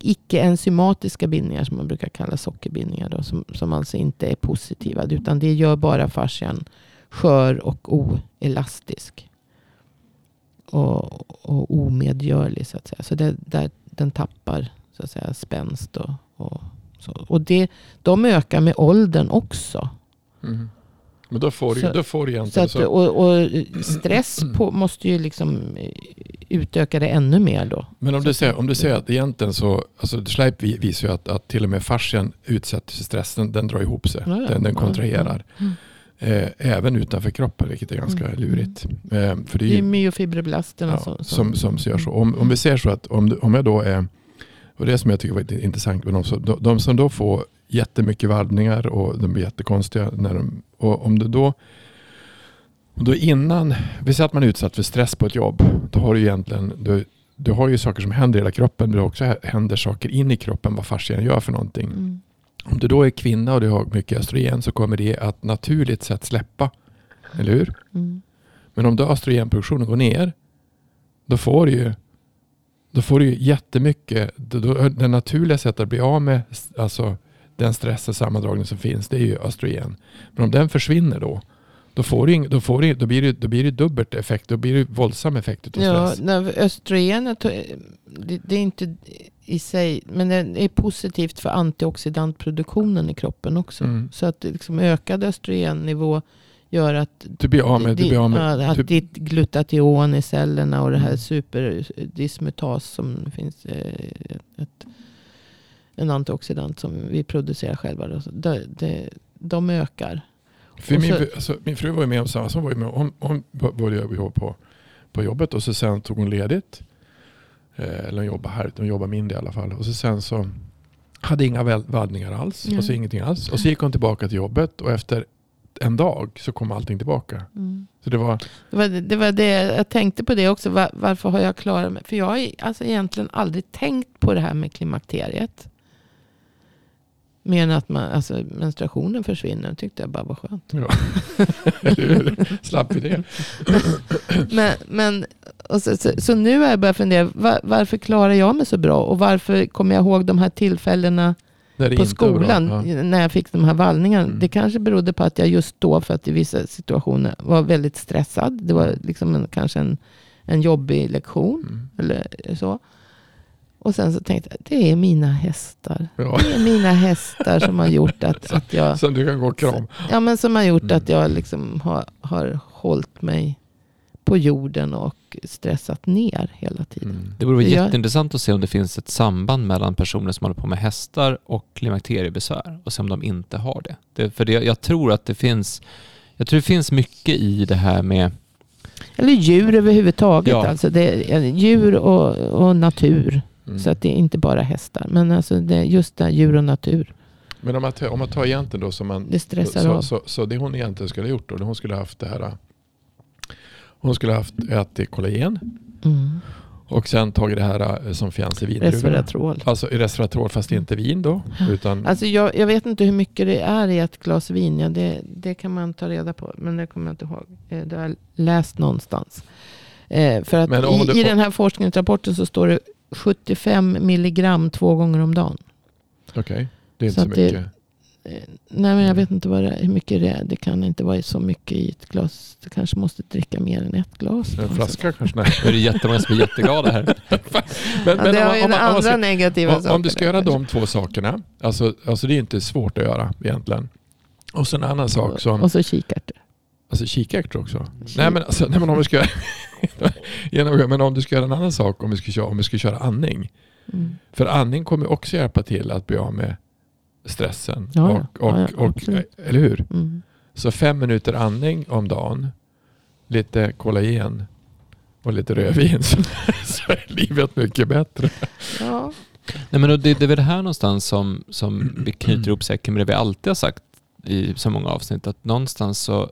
icke-enzymatiska bindningar som man brukar kalla sockerbindningar. Då, som, som alltså inte är positiva. Utan det gör bara fascian skör och oelastisk. Och, och omedgörlig så att säga. Så det, där den tappar så att säga spänst och, och så. Och det, de ökar med åldern också. Mm. Men då får, du, Så- då får du Så att, och, och stress på, måste ju liksom eh, utöka det ännu mer då. men om så du, säger, om du säger att egentligen så, alltså Schleip vi- visar ju att, att till och med fascian utsätts för stress, den, drar ihop sig, Ja, ja. den, den Ja, kontraherar. Mm. Eh, även utanför kroppen, vilket är ganska Mm. lurigt. Eh, för det är Det är ju, myofibroblasterna ja, som, som, som gör så. Om, om vi ser så att om, om jag då är, och det som jag tycker var intressant med de, som- de, de som då får jättemycket vallningar och de blir jättekonstiga. När de, och om du då, och då innan, vi säger att man är utsatt för stress på ett jobb, då har du egentligen, du, du har ju saker som händer i hela kroppen, men det också händer saker in i kroppen, vad fascian gör för någonting. Mm. Om du då är kvinna och du har mycket östrogen så kommer det att naturligt sett släppa. Eller hur? Mm. Men om då östrogenproduktionen går ner, då får du ju då får du jättemycket, då, det naturliga sättet att bli av med alltså, den stress och sammandragning som finns, det är ju östrogen. Men om den försvinner då, då, får du, då, får du, då, blir det, då blir det dubbelt effekt, då blir det våldsam effekt Ja, stress. när östrogenet, det, det är inte i sig, men det är positivt för antioxidantproduktionen i kroppen också. Mm. Så att liksom ökad östrogennivå gör att, Du blir av med, du blir med att ditt glutation i cellerna och det här Mm. superdismutas som finns eh, ett, en antioxidant som vi producerar själva. Då. Det, det, de ökar. För min, så- fru- alltså, min fru var ju med om samma. Hon var ju med, på, på jobbet och så sen tog hon ledigt. Eh, eller hon jobbade här, hon jobbade mindre i alla fall. Och så sen så hade inga vallningar alls. Nej. Och så ingenting alls. Och så gick hon tillbaka till jobbet och efter en dag så kom allting tillbaka. Så det var, Det var, det var det jag tänkte på det också. Var, varför har jag klarat mig? För jag har alltså egentligen aldrig tänkt på det här med klimakteriet. Mer än att man, alltså, menstruationen försvinner. Tyckte jag bara var skönt. ja. Slapp vi det. Men, men, så, så, så nu har jag börjat fundera. Var, varför klarar jag mig så bra? Och varför kommer jag ihåg de här tillfällena på skolan? Ja. När jag fick de här vallningarna. Mm. Det kanske berodde på att jag just då, för att i vissa situationer var väldigt stressad. Det var liksom en, kanske en, en jobbig lektion. Mm. Eller så. Och sen så tänkte jag, det är mina hästar. Ja. Det är mina hästar som har gjort att, att jag... Så du kan gå och kram. Ja men som har gjort Mm. att jag liksom har, har hållit mig på jorden och stressat ner hela tiden. Mm. Det vore gör- jätteintressant att se om det finns ett samband mellan personer som håller på med hästar och klimakteriebesvär och se om de inte har det. det för det, jag tror att det finns jag tror det finns mycket i det här med Eller djur överhuvudtaget. Ja. Alltså det är djur och, och natur. Mm. Så att det är inte bara hästar. Men alltså det är just det djur och natur. Men om man, om man tar egentligen då som man... Det stressar så, av. så, så det hon egentligen skulle ha gjort då, hon skulle ha haft det här... Hon skulle ha haft ätit kollagen Mm. och sen tagit det här eh, som fanns i vindruvorna. Resveratrol. Alltså resveratrol fast inte vin då. Utan, Alltså jag, jag vet inte hur mycket det är i ett glas vin. Ja, det, det kan man ta reda på. Men det kommer jag inte ihåg. Eh, Det har jag läst någonstans. Eh, för att i, du- i den här forskningsrapporten så står det 75 milligram två gånger om dagen. Okej, det är inte Så så, att det- mycket. Eh, Nej men jag vet inte vad det, hur mycket det är. Det kan inte vara så mycket i ett glas. Du kanske måste dricka mer än ett glas. En flaska kanske? Nej. Nu är det jättemånga som är jätteglada här. Men, Ja, men det om, har ju man- om, om, andra ska, negativa om, saker. om du ska göra de två sakerna, alltså, alltså det är inte svårt att göra egentligen. Och så en annan sak som, Och så kikärtor. Alltså kikärtor också. Nej men, alltså, nej, men om vi ska Genom- men om du ska göra en annan sak, om vi ska köra, om vi ska köra andning. Mm. För andning kommer också hjälpa till att bli av med stressen. Ja, och, och, Ja, ja, och, eller hur? Mm. Så fem minuter andning om dagen, lite kollagen och lite rödvin så, så är livet mycket bättre. Ja. Nej, men det, det är väl det här någonstans som, som vi knyter ihop säcken med det vi alltid har sagt i så många avsnitt. Att någonstans så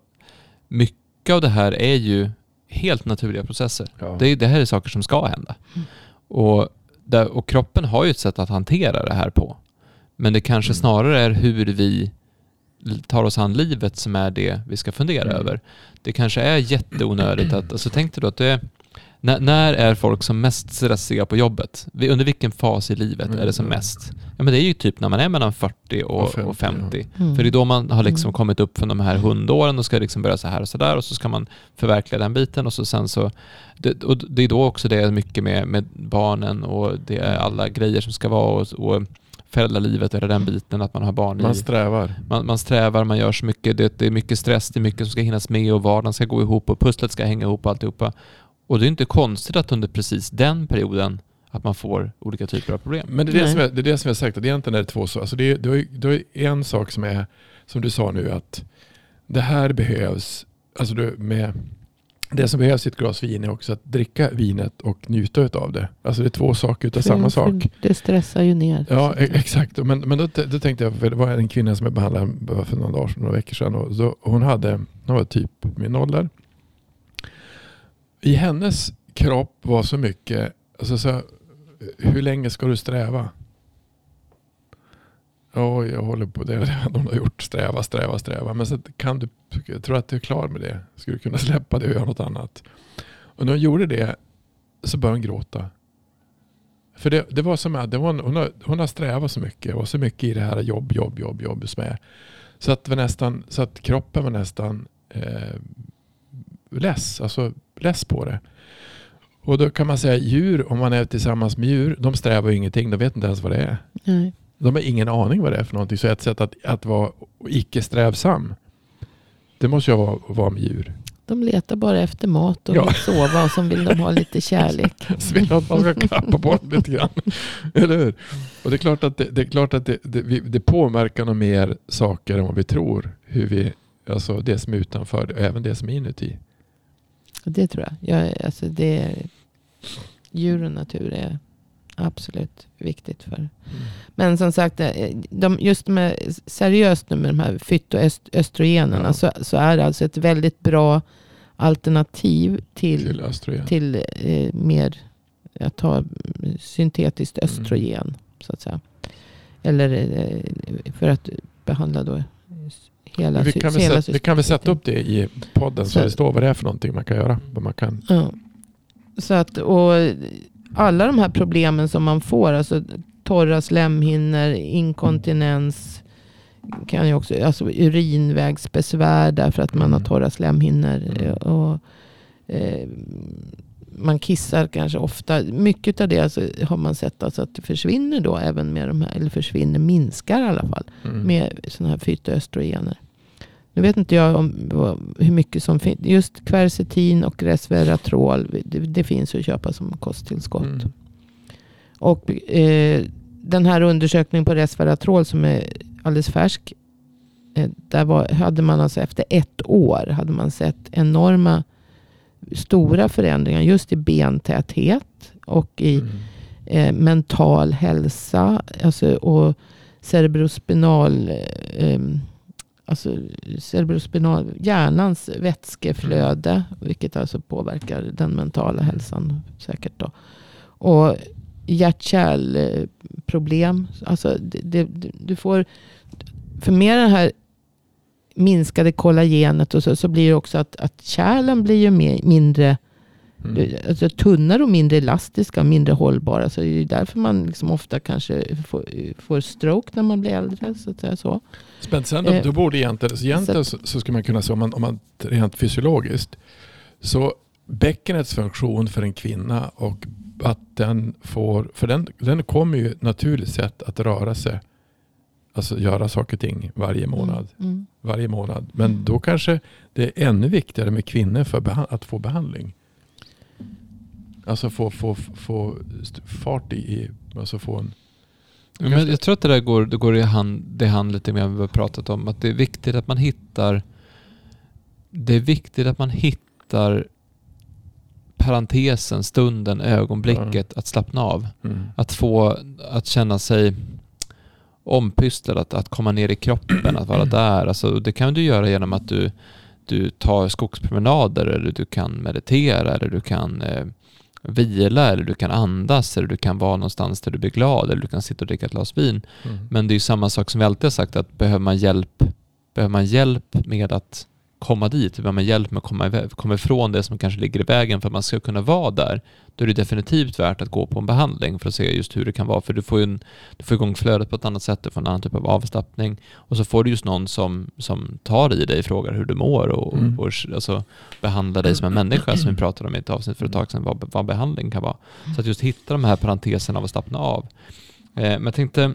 mycket av det här är ju helt naturliga processer. Ja. Det, det här är saker som ska hända. Mm. Och, där, och kroppen har ju ett sätt att hantera det här på. Men det kanske Mm. snarare är hur vi tar oss an livet som är det vi ska fundera Mm. över. Det kanske är jätteonödigt att, alltså tänk dig då att det är, när, när är folk som mest stressiga på jobbet? Vi- Under vilken fas i livet är det som Mm. mest? Ja men det är ju typ när man är mellan 40 och, Och 50, och 50. Mm. För det är då man har liksom Mm. kommit upp från de här hundåren och ska liksom börja så här och så där och så ska man förverkliga den biten och så sen så det, och det är då också det är mycket med, med barnen och det är alla grejer som ska vara och, och föräldralivet eller den biten att man har barn Man i. strävar. Man, man strävar, man gör så mycket, det, det är mycket stress, det är mycket som ska hinnas med och vardagen ska gå ihop och pusslet ska hänga ihop och alltihopa. Och det är inte konstigt att under precis den perioden att man får olika typer av problem. Men det är det, Nej. som jag, det är det som jag sagt, att egentligen är det två saker. Alltså det, är- det, är- det är en sak som är, som du sa nu, att det här behövs, alltså du, med, det som behövs i ett glas vin är också att dricka vinet och njuta av det. Alltså det är två saker utav samma sak. Det stressar ju ner. Ja, e- exakt. Men, men då, då tänkte jag, för det var en kvinna som jag behandlade för några dagar sedan, några veckor sedan. Och så, hon, hade, hon var typ min ålder. I hennes kropp var så mycket, alltså så, hur länge ska du sträva? Ja, jag håller på det. De Hon har gjort sträva, sträva, sträva. Men så kan du, jag tror att du är klar med det. Skulle du kunna släppa det och göra något annat? Och när hon gjorde det så började hon gråta. För det, det var som att det var, hon, har, hon har strävat så mycket och så mycket i det här jobb, jobb, jobb, jobb som är. Så att, var nästan, så att kroppen var nästan eh, less, alltså less på det. Och då kan man säga djur, om man är tillsammans med djur, de strävar ju ingenting, de vet inte ens vad det är. Nej. De har ingen aning vad det är för någonting. Så ett sätt att, att vara icke-strävsam, det måste ju vara vara med djur. De letar bara efter mat och Ja. vill sova och så vill de ha lite kärlek. Så vill att man ska klappa på dem lite grann. Eller hur? Och det är klart att det, det, är klart att det, det, vi- det påverkar nog mer saker än vad vi tror. Hur vi, alltså det som är utanför och även det som är inuti. Det tror jag. jag alltså det är, djur och natur är absolut viktigt för. Men som sagt, eh, de, just med, seriöst nu med de här fytoöstrogenerna Ja. så, så är det alltså ett väldigt bra alternativ till, Till östrogen. till eh, mer att ta syntetiskt Mm. östrogen. Så att säga. Eller eh, för att behandla då hela, vi, kan hela vi kan väl sätta upp det i podden så, Så- det står vad det är för någonting man kan göra. Vad man kan. Ja. Så att, och alla de här problemen som man får, alltså torra slemhinnor, inkontinens, kan ju också, alltså urinvägsbesvär därför att man Mm. har torra slemhinnor. Mm. Och, eh, man kissar kanske ofta. Mycket av det alltså, har man sett alltså att det försvinner då även med de här, eller försvinner, minskar i alla fall Mm. med sådana här fytoöstrogener. Nu vet inte jag om, hur mycket som finns. Just kvercetin och resveratrol. Det, det finns att köpa som kosttillskott. Mm. Och eh, den här undersökningen på resveratrol som är alldeles färsk. Eh, där var, hade man alltså efter ett år hade man sett enorma stora förändringar just i bentäthet och i Mm. eh, mental hälsa. Alltså, och cerebrospinal, eh, alltså cerebrospinal, hjärnans vätskeflöde. Vilket alltså påverkar den mentala hälsan säkert. Då. Och hjärt-kärlproblem. Alltså det, det, du får, för med det här minskade kollagenet och så, så blir det också att, att kärlen blir ju mer, mindre Mm. alltså, tunnare och mindre elastiska och mindre hållbara. Så det är därför man liksom ofta kanske får, får stroke när man blir äldre. Så att säga så. Men sen då, Eh, då borde egentligen, så egentligen så, så skulle man kunna säga om man, om man rent fysiologiskt. Så bäckenets funktion för en kvinna och att den får, för den, den kommer ju naturligt sett att röra sig. Alltså göra saker och ting varje månad. Mm. Varje månad. Men då kanske det är ännu viktigare med kvinnor för att få behandling. Alltså få, få, få fart i, alltså få en... Men jag tror att det där går, det går i hand, det hand lite med vad vi har pratat om. Att det är viktigt att man hittar det är viktigt att man hittar parentesen, stunden, ögonblicket att slappna av. Mm. Att få, att känna sig ompysslad, att, att komma ner i kroppen, att vara där. Alltså, det kan du göra genom att du, du tar skogspromenader eller du kan meditera eller du kan eh, vila eller du kan andas eller du kan vara någonstans där du blir glad eller du kan sitta och dricka ett glas vin. Mm. Men det är ju samma sak som vi alltid har sagt att behöver man hjälp, behöver man hjälp med att komma dit, behöver man hjälp med att komma, iväg, komma ifrån det som kanske ligger i vägen för att man ska kunna vara där, då är det definitivt värt att gå på en behandling för att se just hur det kan vara. För du får ju en, du får igång flödet på ett annat sätt, du får en annan typ av avslappning och så får du just någon som, som tar i dig, frågar hur du mår och, Mm. och alltså, behandlar dig som en människa som vi pratade om i ett avsnitt för ett tag sedan, vad, vad behandling kan vara. Så att just hitta de här parenteserna av att slappna av. Eh, men jag tänkte,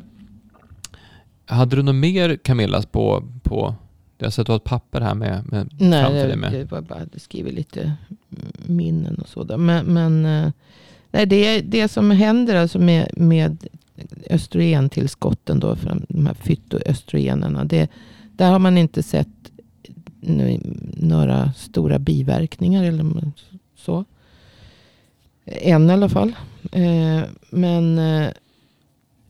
hade du något mer Camilla på, på jag ser att du har ett papper här med, med Nej, framför dig det, med. det var bara det skriver lite minnen och sådär. Men, men eh, nej, det, det som händer alltså med, med östrogentillskotten då, för de här fytoöstrogenerna. Det, där har man inte sett några stora biverkningar eller så. Än i alla fall. Eh, men eh,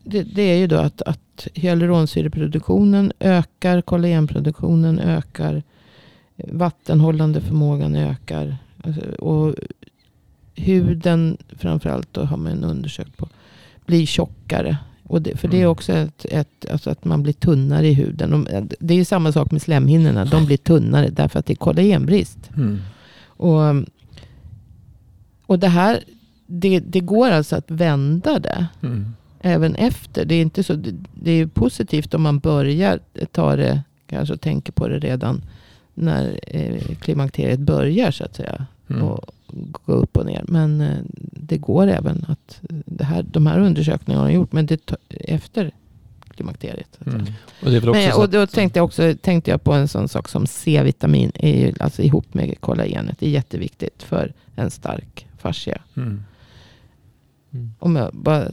det, det är ju då att, att hyaluronsyreproduktionen ökar, kollagenproduktionen ökar, vattenhållande förmågan ökar. Alltså, och huden framförallt då har man undersökt på, blir tjockare. Och det, för det är Mm. också ett, ett, alltså att man blir tunnare i huden. Och Det är samma sak med slemhinnorna. De blir tunnare därför att det är kollagenbrist. Mm. Och, och det här, det, det går alltså att vända det Mm. Även efter. Det är, inte så, det, är positivt om man börjar ta det, kanske och tänker på det redan när eh, klimakteriet börjar så att säga. Mm. Och gå upp och ner. Men eh, det går även att, det här, de här undersökningarna har gjort, men det ta, efter klimakteriet. Mm. Och, det Men, då tänkte jag också tänkte jag på en sån sak som C-vitamin. Är ju, alltså ihop med kollagenet. Det är jätteviktigt för en stark fascia. Mm. Om jag bara,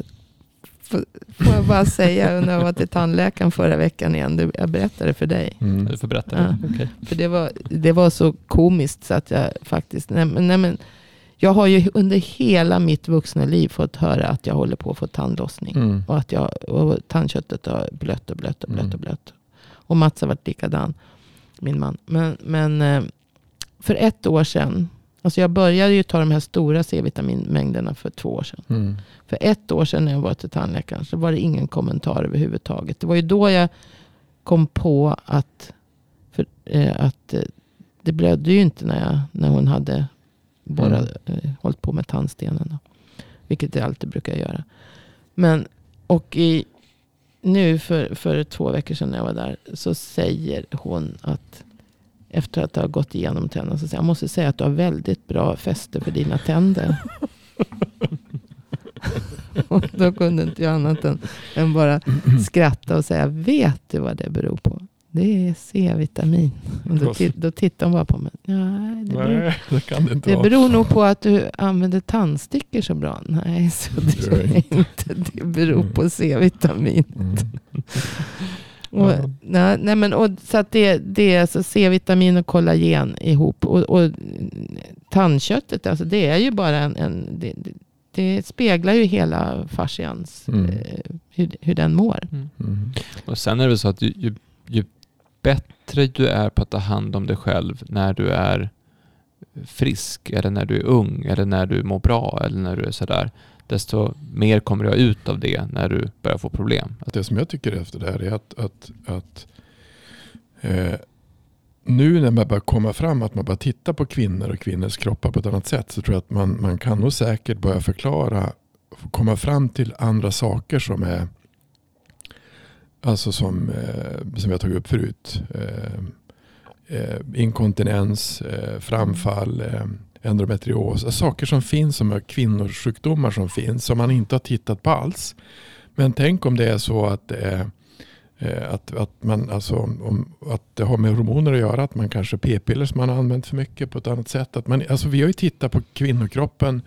får, får jag bara säga, när jag var till tandläkaren förra veckan igen. Jag berättade för dig. Mm. Du får berätta. Ja. Okej. För det var, det var så komiskt så att jag faktiskt... Nej, men, nej, men, jag har ju under hela mitt vuxna liv fått höra att jag håller på att få tandlossning. Mm. Och att jag, och tandköttet har blött och blött och blött Mm. och blött. Och Mats har varit likadan, min man. Men, men eh, för ett år sedan, alltså jag började ju ta de här stora C-vitaminmängderna för två år sedan. Mm. För ett år sedan när jag var till tandläkaren så var det ingen kommentar överhuvudtaget. Det var ju då jag kom på att, för, eh, att eh, det blödde ju inte när, jag, när hon hade bara Mm. eh, hållit på med tandstenen. Då, vilket det alltid brukar göra. Men, och i, nu för, för två veckor sedan när jag var där så säger hon att efter att ha gått igenom tänderna så säger jag måste säga att du har väldigt bra fäste för dina tänder. och då kunde inte jag annat än, än bara skratta och säga vet du vad det beror på? Det är C-vitamin. Och då, då tittar hon bara på mig. Nej, det, beror, Nej, det kan det inte det vara. beror nog på att du använder tandstycken så bra. Nej, så det Det inte. Det beror på C-vitamin. Mm. Och, Ja. nej, nej, men, och, så att det, det är alltså C-vitamin och kollagen ihop. Och, och tandköttet, alltså, det är ju bara en... en det, det, speglar ju hela fascians, Mm. eh, hur, hur den mår. Mm. Och sen är det väl så att ju, ju, ju bättre du är på att ta hand om dig själv när du är frisk eller när du är ung eller när du mår bra eller när du är sådär. Desto mer kommer du ha ut av det när du börjar få problem. Att det som jag tycker efter det här är att, att, att eh, nu när man börjar komma fram, att man börjar titta på kvinnor och kvinnors kroppar på ett annat sätt så tror jag att man, man kan nog säkert börja förklara, komma fram till andra saker som är Alltså som, eh, som jag tagit upp förut. Eh, eh, inkontinens, eh, framfall, eh, endometrios. Saker som finns som är kvinnosjukdomar som finns som man inte har tittat på alls. Men tänk om det är så att det, eh, att, att, man, alltså, om, att det har med hormoner att göra. Att man kanske p-piller som man har använt för mycket på ett annat sätt. Att man, alltså, vi har ju tittat på kvinnokroppen.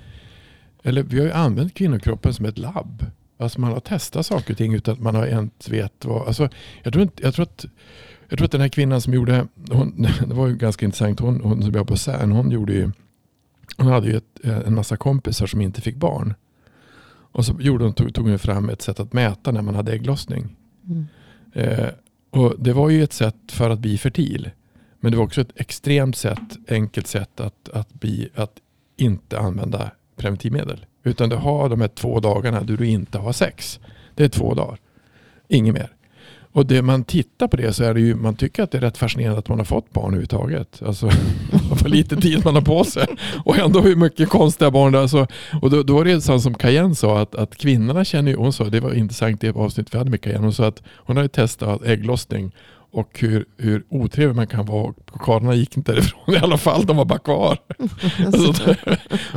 Eller vi har ju använt kvinnokroppen som ett labb. Alltså man har testat saker och ting utan att man har ens vet vad. Alltså, jag, tror inte, jag, tror att, jag tror att den här kvinnan som gjorde, hon, det var ju ganska intressant, hon, hon som jobbade på CERN, hon gjorde ju, hon hade ju ett, en massa kompisar som inte fick barn. Och så gjorde hon, tog, tog hon fram ett sätt att mäta när man hade ägglossning. Mm. Eh, och det var ju ett sätt för att bli fertil. Men det var också ett extremt sätt, enkelt sätt att, att, bli, att inte använda preventivmedel. Utan du har de här två dagarna då du inte har sex. Det är två dagar. Inget mer. Och det man tittar på det så är det ju, man tycker att det är rätt fascinerande att man har fått barn överhuvudtaget. Alltså vad lite tid man har på sig. Och ändå hur mycket konstiga barn det är. Alltså, och då, då är det sånt som Cayenne sa att, att kvinnorna känner ju, hon sa, det var intressant det avsnitt vi hade med Cayenne. Hon sa att hon hade testat ägglossning och hur, hur otrevlig man kan vara. Och Karlarna gick inte därifrån i alla fall, de var bara kvar. Alltså,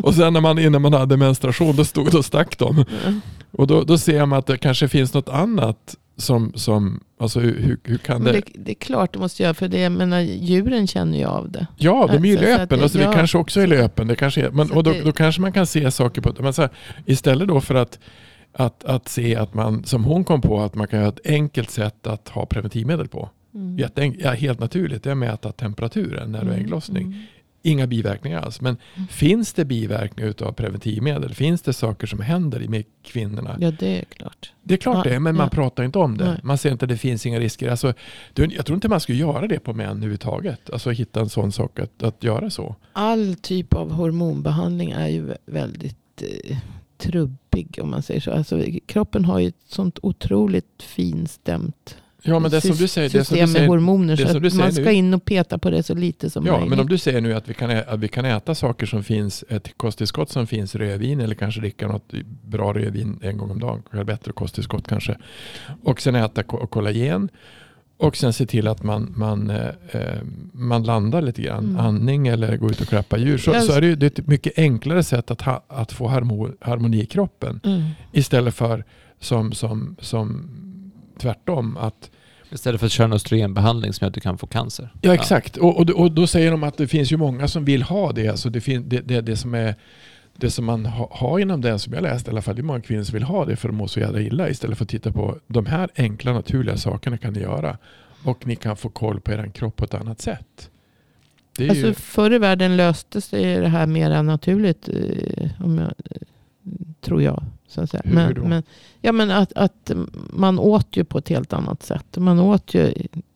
och sen när man, innan man hade menstruation, då, stod, då stack de. Och då, då ser man att det kanske finns något annat som, som alltså hur, hur, kan det... det, det är klart det måste göra, för det, jag menar, djuren känner ju av det. Ja, de är ju i Så- så att löpen. det- Alltså, ja. Vi kanske också är löpen. Det kanske är, men, och då, då kanske man kan se saker på... Men så här, istället då för att, att, att se att man, som hon kom på, att man kan ha ett enkelt sätt att ha preventivmedel på. Mm. Jätteenk, ja, helt naturligt, det är att mäta temperaturen när du har ägglossning. mm. Inga biverkningar alls. Men Mm. finns det biverkningar av preventivmedel? Finns det saker som händer med kvinnorna? Ja, det är klart. Det är klart Ja, det men man ja. pratar inte om det. Nej. Man ser inte att det finns inga risker. Alltså, jag tror inte man skulle göra det på män överhuvudtaget. Alltså hitta en sån sak att, att göra så. All typ av hormonbehandling är ju vä- väldigt eh, trubbig om man säger så. Alltså, kroppen har ju ett sånt otroligt finstämt Ja, men det som du säger, det som system du med säger hormoner. det Så att man ska nu- in och peta på det så lite som Ja, möjligt. men om du säger nu att vi kan, att vi kan äta saker som finns, ett kosttillskott som finns rödvin eller kanske dricka något bra rödvin en gång om dagen, kanske bättre kosttillskott kanske. Och sen äta ko- kollagen och sen se till att man, man, eh, eh, man landar lite grann, Mm. andning eller gå ut och klappa djur. Så, så är det det är ett mycket enklare sätt att, ha, att få harmo, harmoni i kroppen Mm. istället för som, som, som tvärtom att Istället för att köra en östrogenbehandling som gör att du kan få cancer. Ja exakt. Och, och, och då säger de att det finns ju många som vill ha det. Alltså det, fin, det, det, det som är det som man ha, har inom den som jag läst i alla fall. Det är många kvinnor som vill ha det för att må så jävla illa. Istället för att titta på de här enkla naturliga sakerna kan ni göra. Och ni kan få koll på er kropp på ett annat sätt. Det är Alltså, ju, förr i världen löste sig det här mer naturligt. Eh, om jag, tror jag. Så att säga. Hur men, då? Men, ja, men att, att man åt ju på ett helt annat sätt. Man åt ju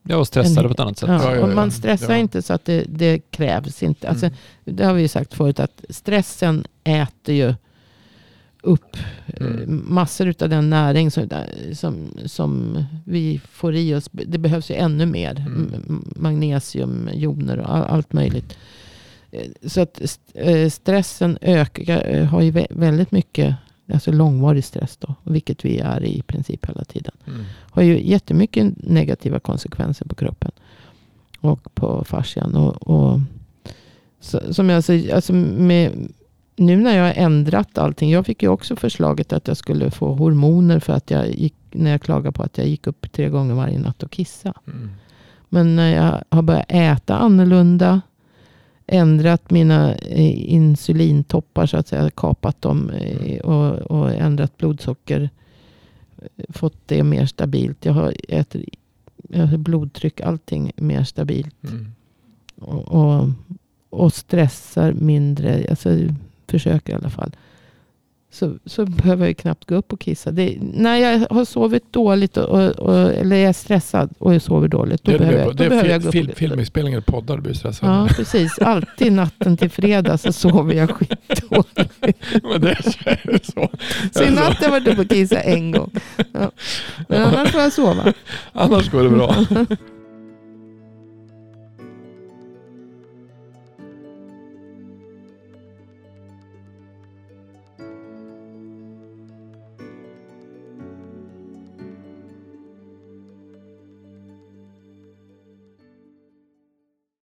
Ja, och stressade En- på ett annat sätt. Ja, Ja, man stressar Ja. inte så att det, det krävs inte. Alltså, Mm. Det har vi ju sagt förut att stressen äter ju upp eh, Mm. massor av den näring som, som, som vi får i oss. Det behövs ju ännu mer. Mm. Magnesium, joner och all, allt möjligt. Eh, Så att eh, stressen ökar, eh, har ju vä- väldigt mycket, alltså långvarig stress då, vilket vi är i princip hela tiden mm. har ju jättemycket negativa konsekvenser på kroppen. Och på fascian. Och, och, så, som jag säger, alltså med, nu när jag har ändrat allting. Jag fick ju också förslaget att jag skulle få hormoner för att jag gick, när jag klagade på att jag gick upp tre gånger varje natt och kissa. Mm. Men när jag har börjat äta annorlunda, ändrat mina eh, insulintoppar så att säga, kapat dem eh, och, och ändrat blodsocker, fått det mer stabilt. Jag har äter, har blodtryck, allting mer stabilt. Mm. Och, och, och stressar mindre. Alltså, försöker i alla fall. Så, så behöver jag knappt gå upp och kissa. Det, när jag har sovit dåligt och, och, och, eller är stressad och jag sover dåligt. Då Det behöver, jag, då det behöver jag gå upp fil, filminspelningar och poddar du blir stressad. Ja, precis. Alltid natten till fredag så sover jag skitdåligt. Men det är det så. Så i natt har jag varit uppe och kissat en gång. Ja. Men annars får jag sova. Annars går det bra.